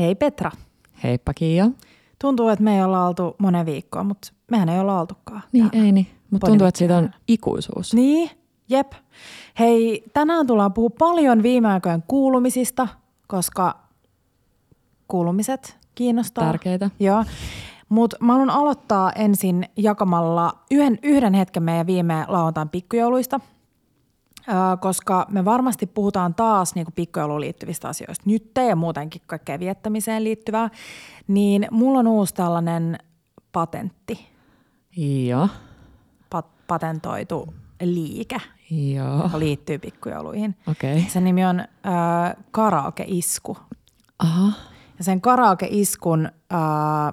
Hei Petra. Heippa Kiia. Tuntuu, että me ei olla oltu monen viikkoa, mutta mehän ei olla oltukaan. Niin, täällä. ei niin. Mutta tuntuu, että siitä on ikuisuus. Niin, jep. Hei, tänään tullaan puhua paljon viime aikojen kuulumisista, koska kuulumiset kiinnostaa. Tärkeitä. Joo. Mutta mä haluan aloittaa ensin jakamalla yhden, yhden hetken meidän viime lauantain pikkujouluista, koska me varmasti puhutaan taas niin pikkujouluun liittyvistä asioista nyt ja muutenkin kaikkea viettämiseen liittyvää. Niin mulla on uusi tällainen patentti, Joo. pat- patentoitu liike, Joo. joka liittyy pikkujouluihin. Okei. Okay. Sen nimi on ö, karaoke-isku. Aha. Ja sen karaoke-iskun ää,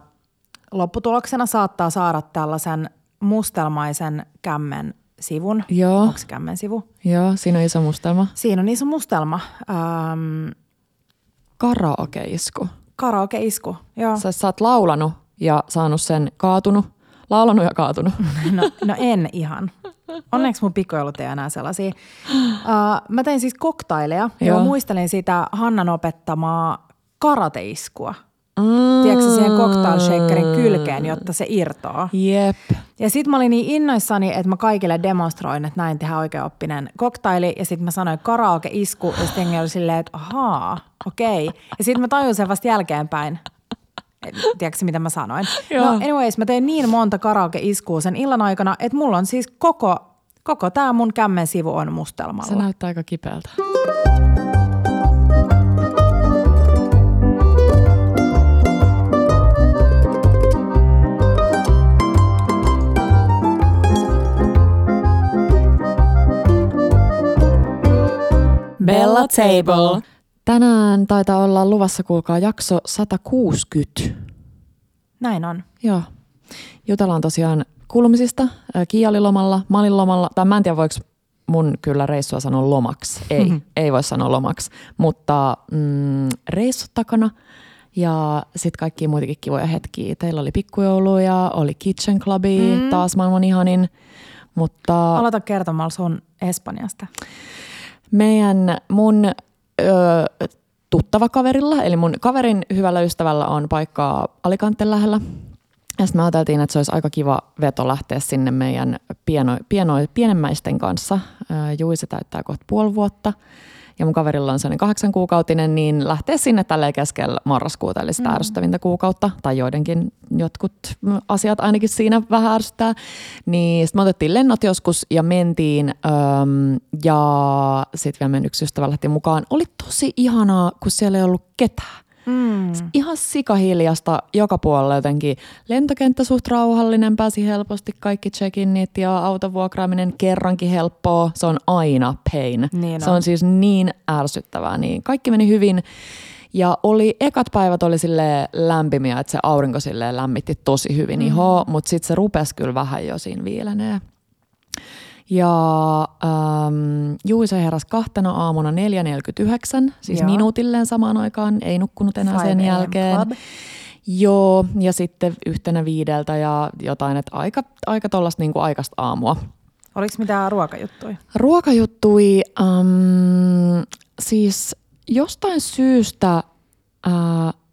lopputuloksena saattaa saada tällaisen mustelmaisen kämmen sivun. Joo. Onko se kämmen sivu? Joo, siinä on iso mustelma. Siinä on iso mustelma. Ähm, Karaoke-isku. karaoke-isku, joo. Sä, sä oot laulanut ja saanut sen kaatunut. Laulanut ja kaatunut. No, no en ihan. Onneksi mun pikkujoulut ei enää sellaisia. Uh, mä tein siis koktaileja ja muistelin sitä Hannan opettamaa karateiskua. Mm. Tiedätkö siihen cocktail shakerin kylkeen, jotta se irtoaa? Jep. Ja sitten mä olin niin innoissani, että mä kaikille demonstroin, että näin tehdään oikeaoppinen koktaili. Ja sitten mä sanoin karaoke-isku, ja sitten oli silleen, että ahaa, okei. Okay. Ja sitten mä tajusin sen vasta jälkeenpäin. Tiedätkö mitä mä sanoin? Joo. No anyways, mä tein niin monta karaoke-iskua sen illan aikana, että mulla on siis koko, koko tämä mun kämmen sivu on mustelmalla. Se näyttää aika kipeältä. Bella Table. Tänään taitaa olla luvassa, kuulkaa, jakso 160. Näin on. Joo. Jutellaan tosiaan kuulumisista. Ää, Kiia oli lomalla, mä olin lomalla. Tai mä en tiedä, voiko mun kyllä reissua sanoa lomaksi. Ei, Mhm. ei voi sanoa lomaksi. Mutta mm, reissut takana ja sitten kaikkia muitakin kivoja hetkiä. Teillä oli pikkujouluja, oli Kitchen Clubi, mm. taas maailman ihanin. Mutta Aloita kertomalla sun Espanjasta. Meidän mun ö, tuttava kaverilla, eli mun kaverin hyvällä ystävällä on paikkaa Alicanten lähellä. Ja sitten me ajateltiin, että se olisi aika kiva veto lähteä sinne meidän pieno, pieno, pienemmäisten kanssa. Juise täyttää kohta puoli vuotta ja mun kaverilla on sellainen kahdeksan kuukautinen, niin lähteä sinne tälleen keskellä marraskuuta, eli sitä mm. ärsyttävintä kuukautta, tai joidenkin jotkut asiat ainakin siinä vähän ärsyttää. Niin sitten me otettiin lennot joskus ja mentiin, öm, ja sitten vielä meidän yksi ystävä lähti mukaan. Oli tosi ihanaa, kun siellä ei ollut ketään. Mm. Ihan sikahiljasta joka puolella jotenkin. Lentokenttä suht rauhallinen, pääsi helposti kaikki check-init ja autovuokraaminen kerrankin helppoa. Se on aina pain. Niin Se on. on siis niin ärsyttävää. Niin kaikki meni hyvin. Ja oli, ekat päivät oli sille lämpimiä, että se aurinko sille lämmitti tosi hyvin Mm. ihoa, mutta sitten se rupesi kyllä vähän jo siinä viilenee. Ja ähm, Juise heräsi kahtena aamuna 4.49, siis Joo. minuutilleen samaan aikaan, ei nukkunut enää 5 sen jälkeen. Club. Joo, ja sitten yhtenä viideltä ja jotain, että aika, aika tuollaista niin aikaista aamua. Oliko mitään ruokajuttuja? Ruokajuttui, ähm, siis jostain syystä äh,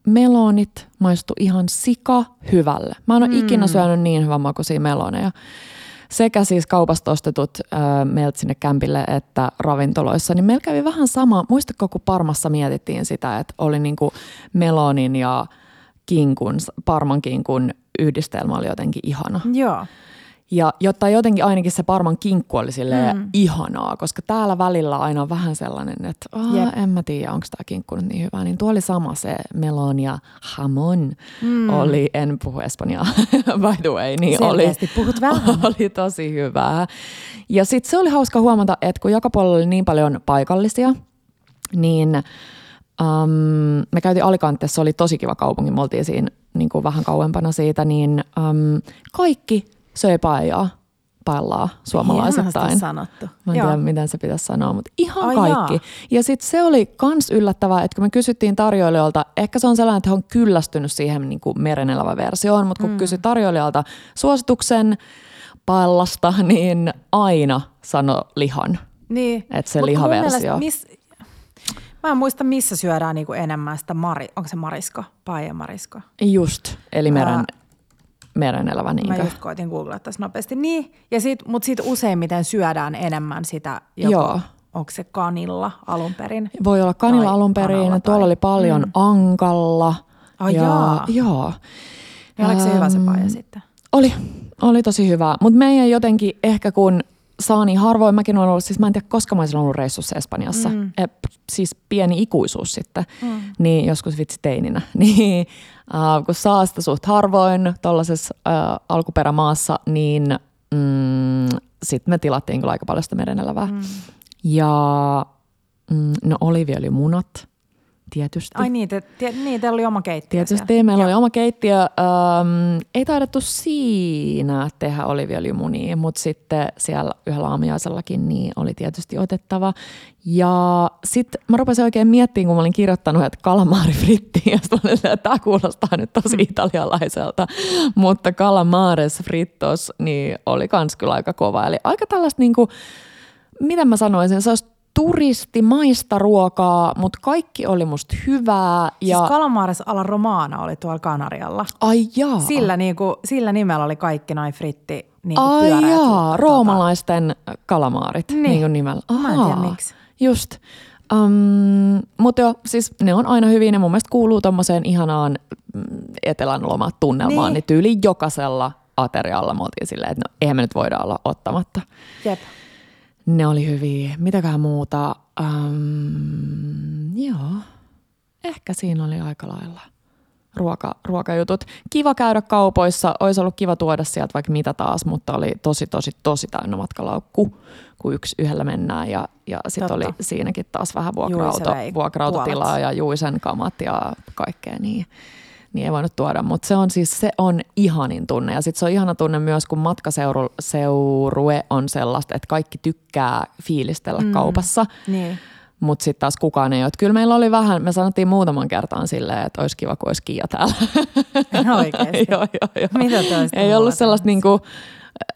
melonit maistu ihan sika hyvälle. Mä en ole mm. ikinä syönyt niin hyvän makuisia meloneja. Sekä siis kaupasta ostetut äh, meiltä sinne kämpille että ravintoloissa, niin meillä kävi vähän sama. Muistatko, kun Parmassa mietittiin sitä, että oli niinku melonin ja kinkun, parman kinkun yhdistelmä oli jotenkin ihana. Joo. Ja jotta jotenkin ainakin se parman kinkku oli mm. ihanaa, koska täällä välillä aina on vähän sellainen, että Jep. en mä tiedä, onko tämä kinkku nyt niin hyvä. Niin tuo oli sama se melon ja hamon mm. oli, en puhu espanjaa by the way, niin oli, puhut vähän. oli tosi hyvää. Ja sitten se oli hauska huomata, että kun joka puolella oli niin paljon paikallisia, niin um, me käytiin Alicantessa, se oli tosi kiva kaupunki, me oltiin siinä niin kuin vähän kauempana siitä, niin um, kaikki söi paijaa, paellaa suomalaisittain. Sanottu. Mä en Joo. tiedä, miten se pitäisi sanoa, mutta ihan Ai kaikki. jaa. Ja sitten se oli kans yllättävää, että kun me kysyttiin tarjoilijoilta, ehkä se on sellainen, että he on kyllästynyt siihen niin kuin merenelävä versioon, mutta kun mm. kysyi tarjoilijalta suosituksen paellasta, niin aina sano lihan. Niin. Et se Mut lihaversio. mielestä Mis, Mä en muista, missä syödään niinku enemmän sitä mari, onko se marisko, paija marisko. Just, eli meren, Ää, meren elävä Mä niinkö? just koitin googlata tässä nopeasti. Niin, ja sit, mutta sitten useimmiten syödään enemmän sitä, joko, Joo. onko se kanilla alun perin. Voi olla kanilla Tai alun perin, kanalla tuolla tai- oli paljon mm. ankalla. Ai ja, jaa. Joo. Ja oliko se hyvä se paija sitten? Oli, oli tosi hyvä. Mutta meidän jotenkin ehkä kun saa niin harvoin, mäkin olen ollut, siis mä en tiedä koska mä olisin ollut reissussa Espanjassa, mm. Siis pieni ikuisuus sitten, mm. niin joskus vitsi teininä, niin äh, kun saa sitä suht harvoin tuollaisessa äh, alkuperämaassa, niin mm, sitten me tilattiin kyllä aika paljon sitä merenelävää. Mm. Ja mm, no oliviöljymunat tietysti. Ai niin, te, te, niin teillä oli oma keittiö Tietysti siellä. meillä oli oma keittiö. Ähm, ei taidettu siinä tehdä oliviöljymunia, mutta sitten siellä yhdellä aamiaisellakin niin oli tietysti otettava. Ja sitten mä rupesin oikein miettimään, kun mä olin kirjoittanut, että kalamaari fritti, ja sitten olin että tämä kuulostaa nyt tosi italialaiselta. Mutta kalamares frittos niin oli kans kyllä aika kova. Eli aika tällaista niinku, miten mä sanoisin, se olisi turistimaista ruokaa, mutta kaikki oli musta hyvää. Ja... Siis Calamares alla Romana oli tuolla Kanarialla. Ai jaa. Sillä, niinku, sillä nimellä oli kaikki noin fritti niinku Ai pyöreät, jaa, tota- roomalaisten kalamaarit niin. Niin. niin nimellä. Mä en tiedä miksi. Just. Um, mutta joo, siis ne on aina hyvin ja mun mielestä kuuluu tommoseen ihanaan mm, etelän lomatunnelmaan, niin. Niin. niin tyyli jokaisella aterialla me oltiin silleen, että no eihän me nyt voida olla ottamatta. Jep. Ne oli hyviä. Mitäköhän muuta? Um, joo, ehkä siinä oli aika lailla ruoka, ruokajutut. Kiva käydä kaupoissa, olisi ollut kiva tuoda sieltä vaikka mitä taas, mutta oli tosi, tosi, tosi täynnä matkalaukku, kun yksi yhdellä mennään ja, ja sitten oli siinäkin taas vähän vuokra-auto, vuokra-autotilaa ja Juisen kamat ja kaikkea niin. Niin ei voinut tuoda, mutta se on siis, se on ihanin tunne. Ja sitten se on ihana tunne myös, kun matkaseurue on sellaista, että kaikki tykkää fiilistellä mm. kaupassa. Niin. Mutta sitten taas kukaan ei ole. Kyllä meillä oli vähän, me sanottiin muutaman kertaan silleen, että olisi kiva, kun olisi Kiia täällä. Oikeesti? joo, joo, joo. Mitä Ei ollut sellaista niinku,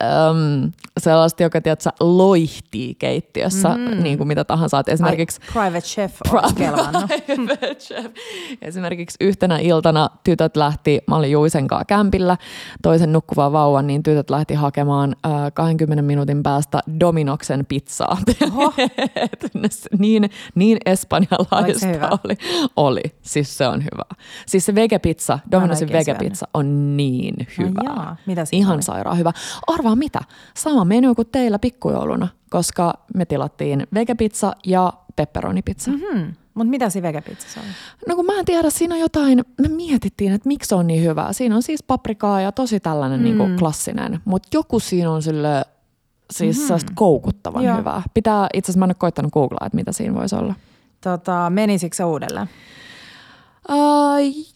äm, sellaista, joka tiedätkö, loihtii keittiössä, mm. niin kuin mitä tahansa. Et esimerkiksi Ai, private chef olisi kelvannut. Chef. Esimerkiksi yhtenä iltana tytöt lähti, mä olin Juisen kanssa kämpillä, toisen nukkuvaa vauvan, niin tytöt lähti hakemaan äh, 20 minuutin päästä Dominoksen pizzaa. Niin, niin espanjalaista oli. Oli, siis se on hyvä. Siis se vegepizza, Dominosin vegepizza on niin hyvä. jaa, mitä Ihan sairaan hyvä. Arvaa mitä? Sama menu kuin teillä pikkujouluna, koska me tilattiin vegepizza ja pepperonipizza. Mm-hmm. Hmm. Mutta mitä siinä vegepizzassa oli? No kun mä en tiedä, siinä on jotain, me mietittiin, että miksi se on niin hyvä. Siinä on siis paprikaa ja tosi tällainen mm. niin kuin klassinen, mutta joku siinä on sille siis mm-hmm. koukuttavan Joo. hyvää. Pitää, itse asiassa mä en ole koittanut googlaa, että mitä siinä voisi olla. Tota, menisikö se uudelleen? Uh,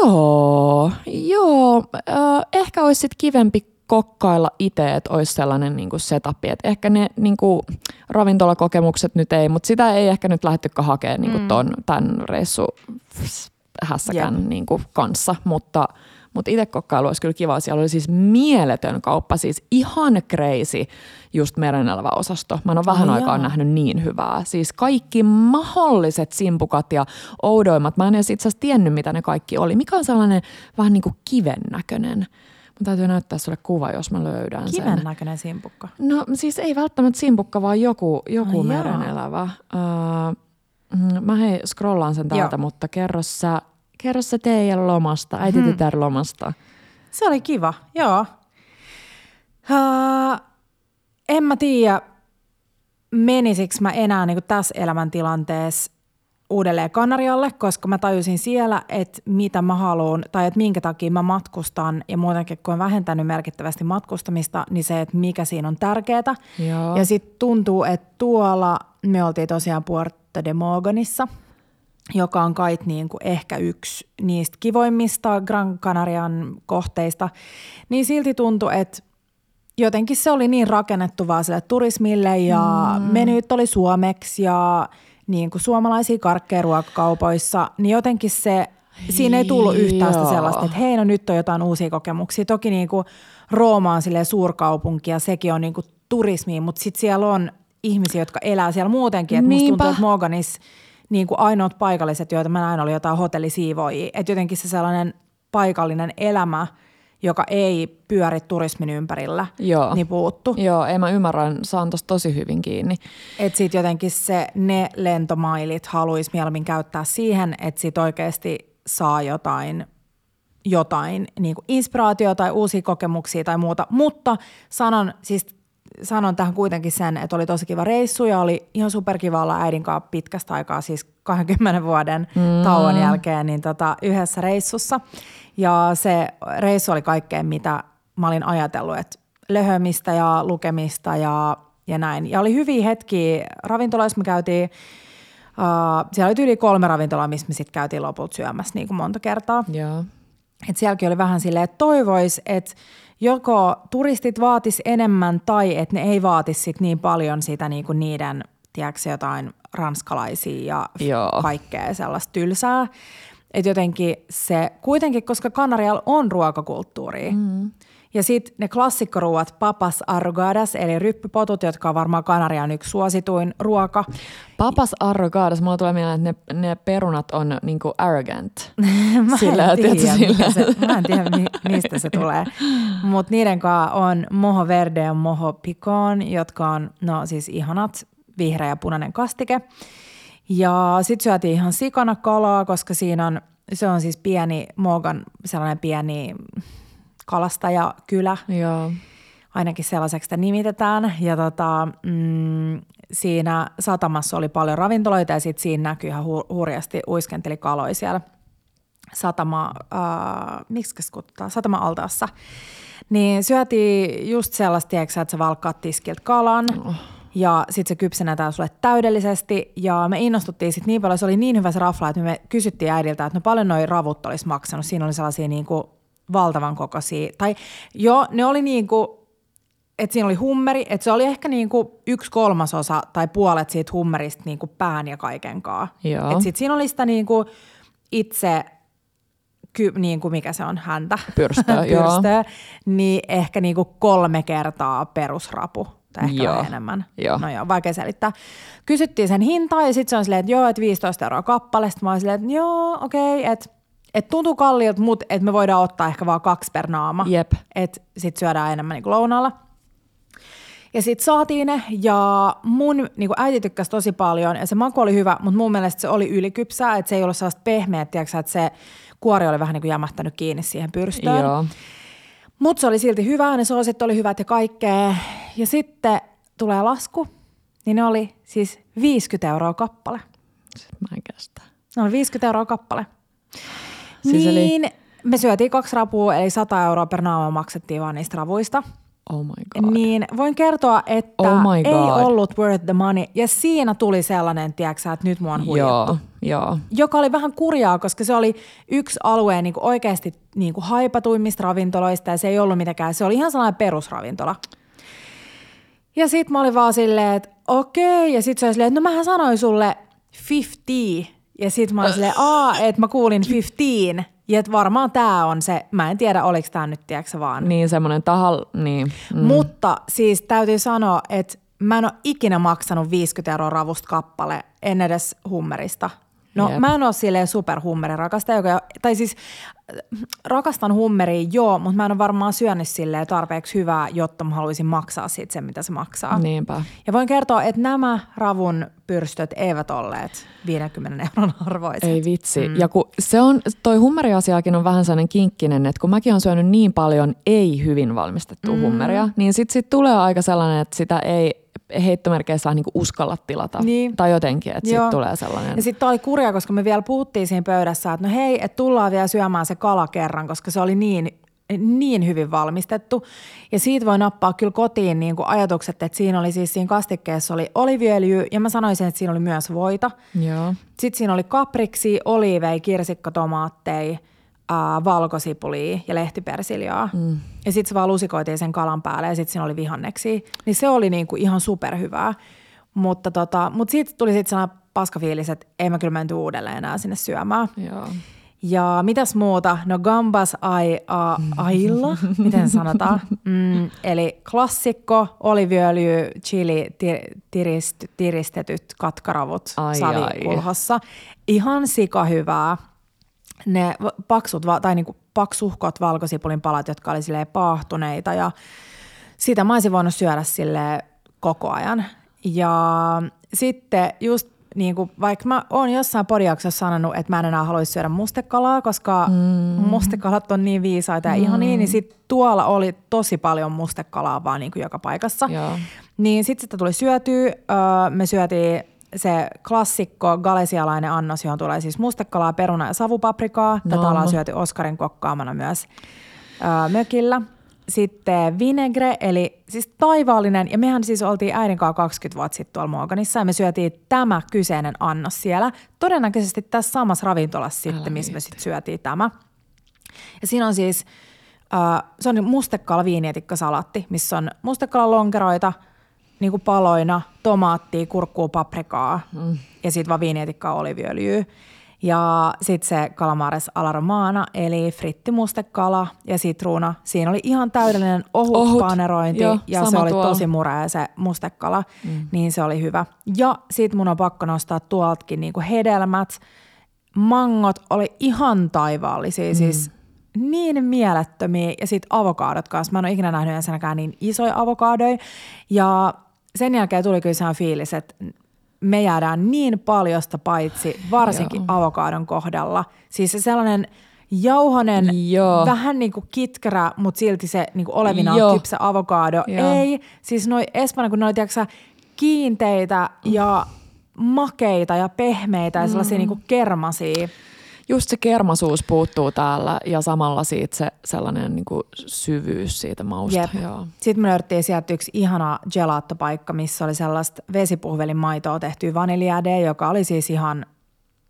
joo, joo. Uh, ehkä olisi sit kivempi kokkailla itse, että olisi sellainen niinku setup, että ehkä ne niinku, ravintolakokemukset nyt ei, mutta sitä ei ehkä nyt lähtettykö hakemaan niinku ton, tämän reissu hässäkän Jep. niinku kanssa, mutta, mutta itse kokkailu olisi kyllä kiva. Siellä oli siis mieletön kauppa, siis ihan crazy just merenelävä osasto. Mä en ole vähän Ai aikaa jaa. nähnyt niin hyvää. Siis kaikki mahdolliset simpukat ja oudoimmat. Mä en edes itse asiassa tiennyt, mitä ne kaikki oli. Mikä on sellainen vähän niin kuin kiven näköinen? Täytyy näyttää sulle kuva, jos mä löydän Kiven sen. näköinen simpukka. No siis ei välttämättä simpukka, vaan joku, joku jaa. merenelävä. Öö, mm, mä hei, scrollaan sen täältä, Joo. mutta kerro sä, kerro sä teidän lomasta, äiti Hmm. tytär lomasta. Se oli kiva, joo. Uh, en mä tiedä, menisikö mä enää niin tässä elämäntilanteessa uudelleen Kanarialle, koska mä tajusin siellä, että mitä mä haluan tai että minkä takia mä matkustan ja muutenkin kun on vähentänyt merkittävästi matkustamista, niin se, että mikä siinä on tärkeää. Joo. Ja sitten tuntuu, että tuolla me oltiin tosiaan Puerto de Morganissa, joka on kait niin kuin ehkä yksi niistä kivoimmista Gran Canarian kohteista, niin silti tuntui, että jotenkin se oli niin rakennettu vaan sille turismille ja mm. menyt oli suomeksi ja niin kuin suomalaisia karkkeja ruokakaupoissa, niin jotenkin se, siinä ei tullut yhtään sitä sellaista, että hei no nyt on jotain uusia kokemuksia. Toki niin kuin Rooma on suurkaupunki ja sekin on niin kuin turismi, mutta sitten siellä on ihmisiä, jotka elää siellä muutenkin. Että musta Niinpä. tuntuu, että Morganis niin kuin ainoat paikalliset, joita mä näin, oli jotain hotellisiivoijia. Että jotenkin se sellainen paikallinen elämä, joka ei pyöri turismin ympärillä, Joo. niin puuttu. Joo, ei mä ymmärrän, saan tosta tosi hyvin kiinni. Että sitten jotenkin se, ne lentomailit haluaisi mieluummin käyttää siihen, että sit oikeasti saa jotain, jotain niin kuin inspiraatio tai uusia kokemuksia tai muuta. Mutta sanon siis sanon tähän kuitenkin sen, että oli tosi kiva reissu ja oli ihan superkiva olla äidin kanssa pitkästä aikaa, siis 20 vuoden mm. tauon jälkeen, niin tota, yhdessä reissussa. Ja se reissu oli kaikkea, mitä mä olin ajatellut, että löhömistä ja lukemista ja, ja näin. Ja oli hyviä hetkiä. Ravintoloissa me käytiin, uh, siellä oli yli kolme ravintolaa, missä me sitten käytiin lopulta syömässä niin kuin monta kertaa. Joo. Et sielläkin oli vähän silleen, että toivois, että joko turistit vaatis enemmän tai että ne ei vaatisi sit niin paljon sitä niinku niiden, tiedätkö jotain ranskalaisia ja Joo. kaikkea sellaista tylsää. Että jotenkin se, kuitenkin koska Kanarialla on ruokakulttuuria, mm. ja sitten ne klassikkoruuat, papas arrogadas, eli ryppypotut, jotka on varmaan Kanarian yksi suosituin ruoka. Papas arrogadas, mulla tulee mieleen, että ne, ne perunat on niinku arrogant. mä, Sillä, en tiedä, tiedätkö, mikä sillä- se, mä en tiedä, mi- mistä se tulee. Mutta niiden kanssa on moho verde ja moho picon, jotka on no siis ihanat vihreä ja punainen kastike. Ja sitten syötiin ihan sikana kalaa, koska siinä on, se on siis pieni, Mogan sellainen pieni kalastajakylä, Joo. ainakin sellaiseksi sitä nimitetään. Ja tota, mm, siinä satamassa oli paljon ravintoloita ja sitten siinä näkyi ihan hu- hurjasti uiskenteli kaloja siellä satama, äh, miksi kutsutaan, satama-altaassa. Niin syötiin just sellaista, tiedätkö, että sä valkkaat tiskiltä kalan oh. Ja sitten se kypsennetään sulle täydellisesti. Ja me innostuttiin sitten niin paljon, se oli niin hyvä se rafla, että me kysyttiin äidiltä, että no paljon noi ravut olisi maksanut. Siinä oli sellaisia niin kuin valtavan kokoisia, tai jo ne oli niin kuin, että siinä oli hummeri, että se oli ehkä niin kuin yksi kolmasosa tai puolet siitä hummerista niin kuin pään ja kaiken kaa. Joo. Et sit siinä oli sitä niin kuin itse, ky, niin kuin mikä se on, häntä. Pyrstöä, joo. Pyrstöä, niin ehkä niin kuin kolme kertaa perusrapu. Ehkä Joo. enemmän. Joo. No joo, vaikea selittää. Kysyttiin sen hintaa ja sitten se on silleen, että joo, että 15 euroa kappale. Sitten mä oon silleen, että joo, okei, okay, että et tuntuu kalliilta, mutta et me voidaan ottaa ehkä vaan kaksi per naama. Jep. Että sitten syödään enemmän niin lounaalla. Ja sitten saatiin ne, ja mun niin äiti tykkäsi tosi paljon, ja se maku oli hyvä, mutta mun mielestä se oli ylikypsää, että se ei ollut sellaista pehmeä, että se kuori oli vähän niin kuin jämähtänyt kiinni siihen pyrstöön. Joo. Mutta se oli silti hyvä, ne soosit oli hyvät ja kaikkea. Ja sitten tulee lasku, niin ne oli siis 50 euroa kappale. Mä en kestä. Ne oli 50 euroa kappale. Siis eli- niin me syötiin kaksi rapua, eli 100 euroa per naama maksettiin vaan niistä ravuista. Oh my god. Niin voin kertoa, että Oh my ei God. ollut worth the money. Ja siinä tuli sellainen, tiedätkö, että nyt mua on huijattu. Joo, joo. Joka oli vähän kurjaa, koska se oli yksi alueen niin oikeasti niin kuin haipatuimmista ravintoloista ja se ei ollut mitenkään, se oli ihan sellainen perusravintola. Ja sitten mä olin vaan silleen, että okei, ja sitten se oli silleen, että no mähän sanoin sulle 50. Ja sitten mä olin silleen, aa, että mä kuulin 15. Ja että varmaan tämä on se, mä en tiedä oliko tämä nyt, tiedätkö vaan Niin semmoinen tahal, niin. Mm. Mutta siis täytyy sanoa, että mä en ole ikinä maksanut 50 euroa ravusta kappale, en edes hummerista. No Jep. mä en ole silleen superhummeri rakastaja, joka, tai siis rakastan hummeria joo, mutta mä en ole varmaan syönyt silleen tarpeeksi hyvää, jotta mä haluaisin maksaa siitä sen, mitä se maksaa. Niinpä. Ja voin kertoa, että nämä ravun pyrstöt eivät olleet 50 euron arvoiset. Ei vitsi. Mm. Ja kun se on, toi hummeriasiakin on vähän sellainen kinkkinen, että kun mäkin on syönyt niin paljon ei hyvin valmistettua mm. hummeria, niin sit, sit tulee aika sellainen, että sitä ei heittomerkeissä niin uskalla tilata. Niin. Tai jotenkin, että sitten tulee sellainen. Ja sitten oli kurja, koska me vielä puhuttiin siinä pöydässä, että no hei, että tullaan vielä syömään se kala kerran, koska se oli niin, niin hyvin valmistettu. Ja siitä voi nappaa kyllä kotiin niin kuin ajatukset, että siinä oli siis siinä kastikkeessa oli oliviöljy ja mä sanoisin, että siinä oli myös voita. Joo. Sitten siinä oli kapriksi, oliivei, kirsikkatomaatteja, ää, valkosipulia ja lehtipersiljaa. Mm. Ja sitten se vaan lusikoitiin sen kalan päälle ja sitten siinä oli vihanneksia. Niin se oli niinku ihan superhyvää. Mutta tota, mut siitä tuli sitten sellainen paskafiilis, että ei mä kyllä menty uudelleen enää sinne syömään. Joo. Ja mitäs muuta? No gambas ai, a, ailla, miten sanotaan? Mm, eli klassikko, oliviöljy, chili, tir, tirist, tiristetyt katkaravut Ai, savikulhossa. Ihan sika hyvää. Ne paksut, tai niinku paksuhkot valkosipulin palat, jotka oli silleen paahtuneita ja sitä mä olisin voinut syödä sille koko ajan. Ja sitten just niin kuin, vaikka mä oon jossain podiaksossa sanonut, että mä en enää haluaisi syödä mustekalaa, koska mm. mustekalat on niin viisaita ja mm. ihan niin, niin sit tuolla oli tosi paljon mustekalaa vaan niin kuin joka paikassa. Joo. Niin sitten sitä tuli syötyä. Öö, me syötiin se klassikko galesialainen annos, johon tulee siis mustekalaa, peruna ja savupaprikaa. Tätä No. ollaan syöty Oskarin kokkaamana myös öö, mökillä. Sitten vinegre, eli siis taivaallinen, ja mehän siis oltiin äidin kanssa 20 vuotta sitten tuolla Morganissa, ja me syötiin tämä kyseinen annos siellä. Todennäköisesti tässä samassa ravintolassa sitten, missä me sitten syötiin tämä. Ja siinä on siis, äh, se on mustekala viinietikkasalatti, missä on mustekala lonkeroita niin kuin paloina, tomaattia, kurkkuu, paprikaa mm. ja sitten vaan viinietikkaa oliviöljyä. Ja sitten se calamares alla romana, eli frittimustekala ja sitruuna. Siinä oli ihan täydellinen ohut, Ohut, panerointi joo, ja se oli tuolla. tosi murea se mustekala, mm. niin se oli hyvä. Ja sitten mun on pakko nostaa tuoltakin niinku hedelmät. Mangot oli ihan taivaallisia, mm. siis niin mielettömiä. Ja sitten avokaadot kanssa. Mä en ole ikinä nähnyt ensinnäkään niin isoja avokaadoja. Ja sen jälkeen tuli kyllä sehän fiilis, että me jäädään niin paljosta paitsi, varsinkin Joo. avokaadon kohdalla. Siis se sellainen jauhonen, Joo. vähän niin kuin kitkerä, mutta silti se niin kuin olevinaan Joo. kypsä avokaado. Joo. Ei, siis noi Espanja, kun ne oli tiiäksä, kiinteitä ja makeita ja pehmeitä ja sellaisia niin kuin kermasia. Just se kermasuus puuttuu täällä ja samalla siitä se sellainen niin kuin syvyys siitä mausta. Jep. Joo. Sitten me löydettiin sieltä yksi ihana gelaattopaikka, missä oli sellaista vesipuhvelin maitoa tehtyä vaniljade, joka oli siis ihan,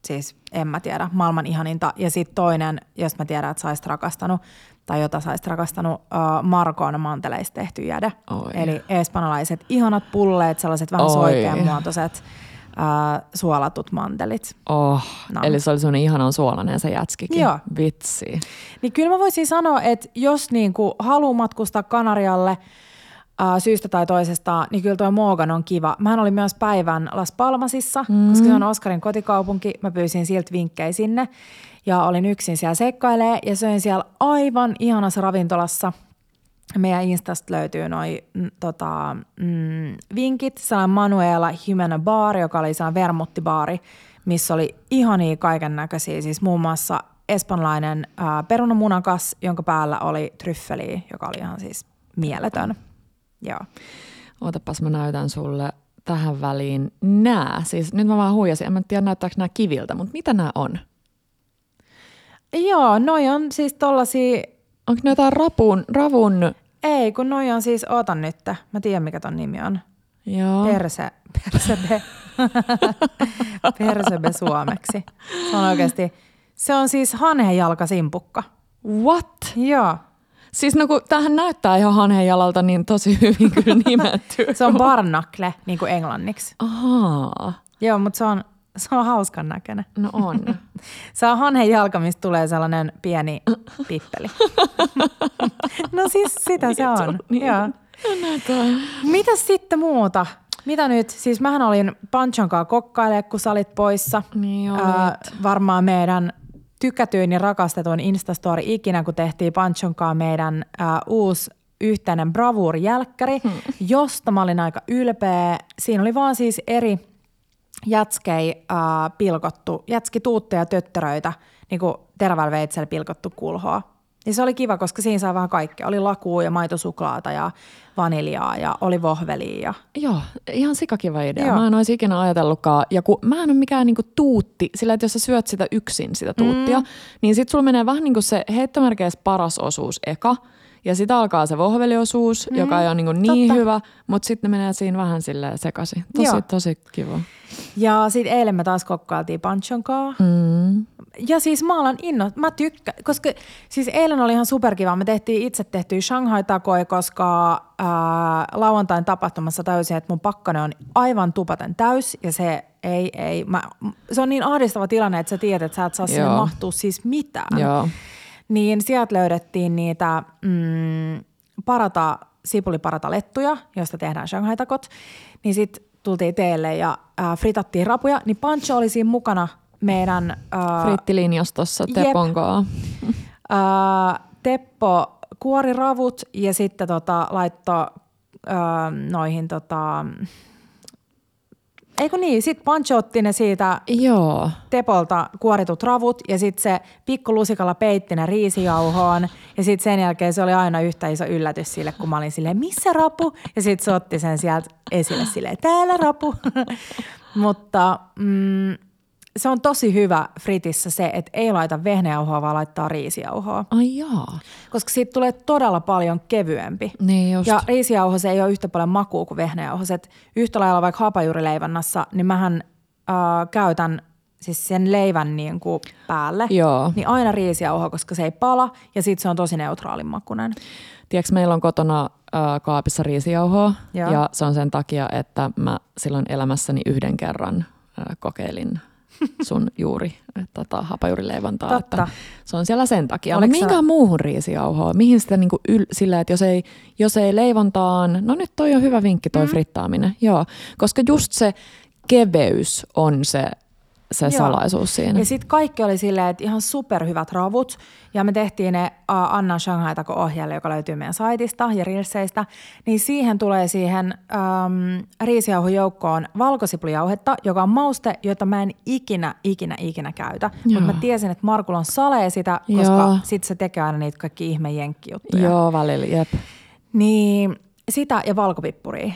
siis en mä tiedä, maailman ihaninta. Ja sitten toinen, jos mä tiedän, että saisit rakastanut, tai jota saisit rakastanut, uh, Markon manteleista tehty jäde. Oi. Eli espanjalaiset ihanat pulleet, sellaiset vähän Oi. soikeanmuotoiset uh, suolatut mantelit. Oh, No. Eli se oli sellainen ihanan suolainen se jätskikin. Joo. Vitsi. Niin kyllä mä voisin sanoa, että jos niinku haluaa matkustaa Kanarialle ää, syystä tai toisesta, niin kyllä tuo Morgan on kiva. Mähän olin myös päivän Las Palmasissa, mm. koska se on Oskarin kotikaupunki. Mä pyysin siltä vinkkejä sinne ja olin yksin siellä seikkailee ja söin siellä aivan ihanassa ravintolassa. Meidän Instasta löytyy noi mm, tota, mm, vinkit. Sellainen Manuela Humana Bar, joka oli sellainen vermuttibaari, missä oli ihania kaiken näköisiä. Siis muun muassa espanjalainen perunamunakas, jonka päällä oli tryffeliä, joka oli ihan siis mieletön. Joo. Ootapas mä näytän sulle tähän väliin nää. Siis nyt mä vaan huijasin, en mä tiedä näyttääkö nämä kiviltä, mutta mitä nämä on? Joo, noi on siis tollasia, Onko ne jotain rapun, ravun? ei kun noi on siis, ootan nyt, mä tiedän mikä ton nimi on. Joo. Perse, persebe. persebe suomeksi. Se on oikeasti, se on siis hanhenjalkasimpukka. What? Joo. Siis no kun tämähän näyttää ihan hanhenjalalta niin tosi hyvin kyllä nimetty. Se on barnacle, niin kuin englanniksi. Ahaa. Joo, mutta se on, se on hauskan näköinen. No on. Se on hanhen jalka, mistä tulee sellainen pieni pippeli. no siis sitä se on. Niin. Joo. Mitäs sitten muuta? Mitä nyt? Siis mähän olin Panchon kanssa kokkailemaan, kun sä olit poissa. Niin olit. Ää, varmaan meidän tykätyin ja rakastetuin Instastory ikinä, kun tehtiin Panchon kanssa meidän ää, uusi yhteinen bravuurijälkkäri, hmm. josta mä olin aika ylpeä. Siinä oli vaan siis eri jätskei ää, pilkottu, jätskituutteja ja töttöröitä, niin kuin terävällä veitsellä pilkottu kulhoa. Niin se oli kiva, koska siinä sai vähän kaikkea. Oli lakua ja maitosuklaata ja vaniljaa ja oli vohvelia ja Joo, ihan sikakiva idea. Joo. Mä en olisi ikinä ajatellutkaan. Ja kun mä en ole mikään niinku tuutti, sillä että jos sä syöt sitä yksin, sitä tuuttia, mm. niin sit sulla menee vähän niin kuin se heittomerkeissä paras osuus eka. Ja sitten alkaa se vohveliosuus, mm. joka ei ole niinku niin totta. hyvä, mutta sitten ne menee siinä vähän silleen sekaisin. Tosi, Joo. tosi kiva. Ja sitten eilen me taas kokkailtiin Panchon. Mm. Ja siis mä olen inno, mä tykkään, koska siis eilen oli ihan superkiva. Me tehtiin itse tehtyä Shanghai takoi, koska ää, lauantain tapahtumassa täysin, että mun pakkane on aivan tupaten täys ja se ei, ei. Mä, se on niin ahdistava tilanne, että sä tiedät, että sä et saa sinne Joo. mahtua siis mitään. Joo. Niin sieltä löydettiin niitä mm, parata, sipuliparata lettuja, joista tehdään shanghai-takot. Niin sitten tultiin teille ja äh, fritattiin rapuja. Niin Pancho oli siinä mukana meidän... Äh, Frittilinjastossa. Teponkaa. Ää, Teppo kuori ravut ja sitten tota, laittoi ää, noihin tota, Eikö niin, sitten Pancho otti ne siitä Joo. Tepolta kuoritut ravut ja sitten se pikku lusikalla peitti ne riisijauhoon ja sitten sen jälkeen se oli aina yhtä iso yllätys sille, kun mä olin silleen, missä rapu? Ja sitten se otti sen sieltä esille silleen, täällä rapu. Mutta mm, se on tosi hyvä fritissä se, että ei laita vehnäjauhoa, vaan laittaa riisijauhoa. Ai jaa. Koska siitä tulee todella paljon kevyempi. Niin just. Ja riisijauho se ei ole yhtä paljon makua kuin vehnäjauhoset. Yhtä lailla vaikka hapajuurileivannassa, niin mähän äh, käytän siis sen leivän niin kuin päälle. Joo. Niin aina riisijauho, koska se ei pala ja sitten se on tosi neutraalin makunen. Tiedätkö, meillä on kotona äh, kaapissa riisijauhoa Joo. ja se on sen takia, että mä silloin elämässäni yhden kerran äh, kokeilin sun juuri äh, tota, hapajuurileivontaa. Totta. Että se on siellä sen takia. Oliko Mutta sä- muuhun riisijauhoa? Mihin sitä niinku yl, sillä, että jos ei, jos ei leivontaan, no nyt toi on hyvä vinkki toi mm. frittaaminen. Joo, koska just se keveys on se, se Joo. salaisuus siinä. Ja sitten kaikki oli silleen, että ihan superhyvät ravut. Ja me tehtiin ne uh, Anna Shanghai Taco ohjelma, joka löytyy meidän saitista ja Reelsseistä. Niin siihen tulee siihen um, riisijauhojoukkoon valkosipulijauhetta, joka on mauste, jota mä en ikinä, ikinä, ikinä käytä. Mutta mä tiesin, että Markulla on salee sitä, koska Joo. sit se tekee aina niitä kaikki ihme jenkkijuttuja. Joo, välillä, jep. Niin sitä ja valkopippuria.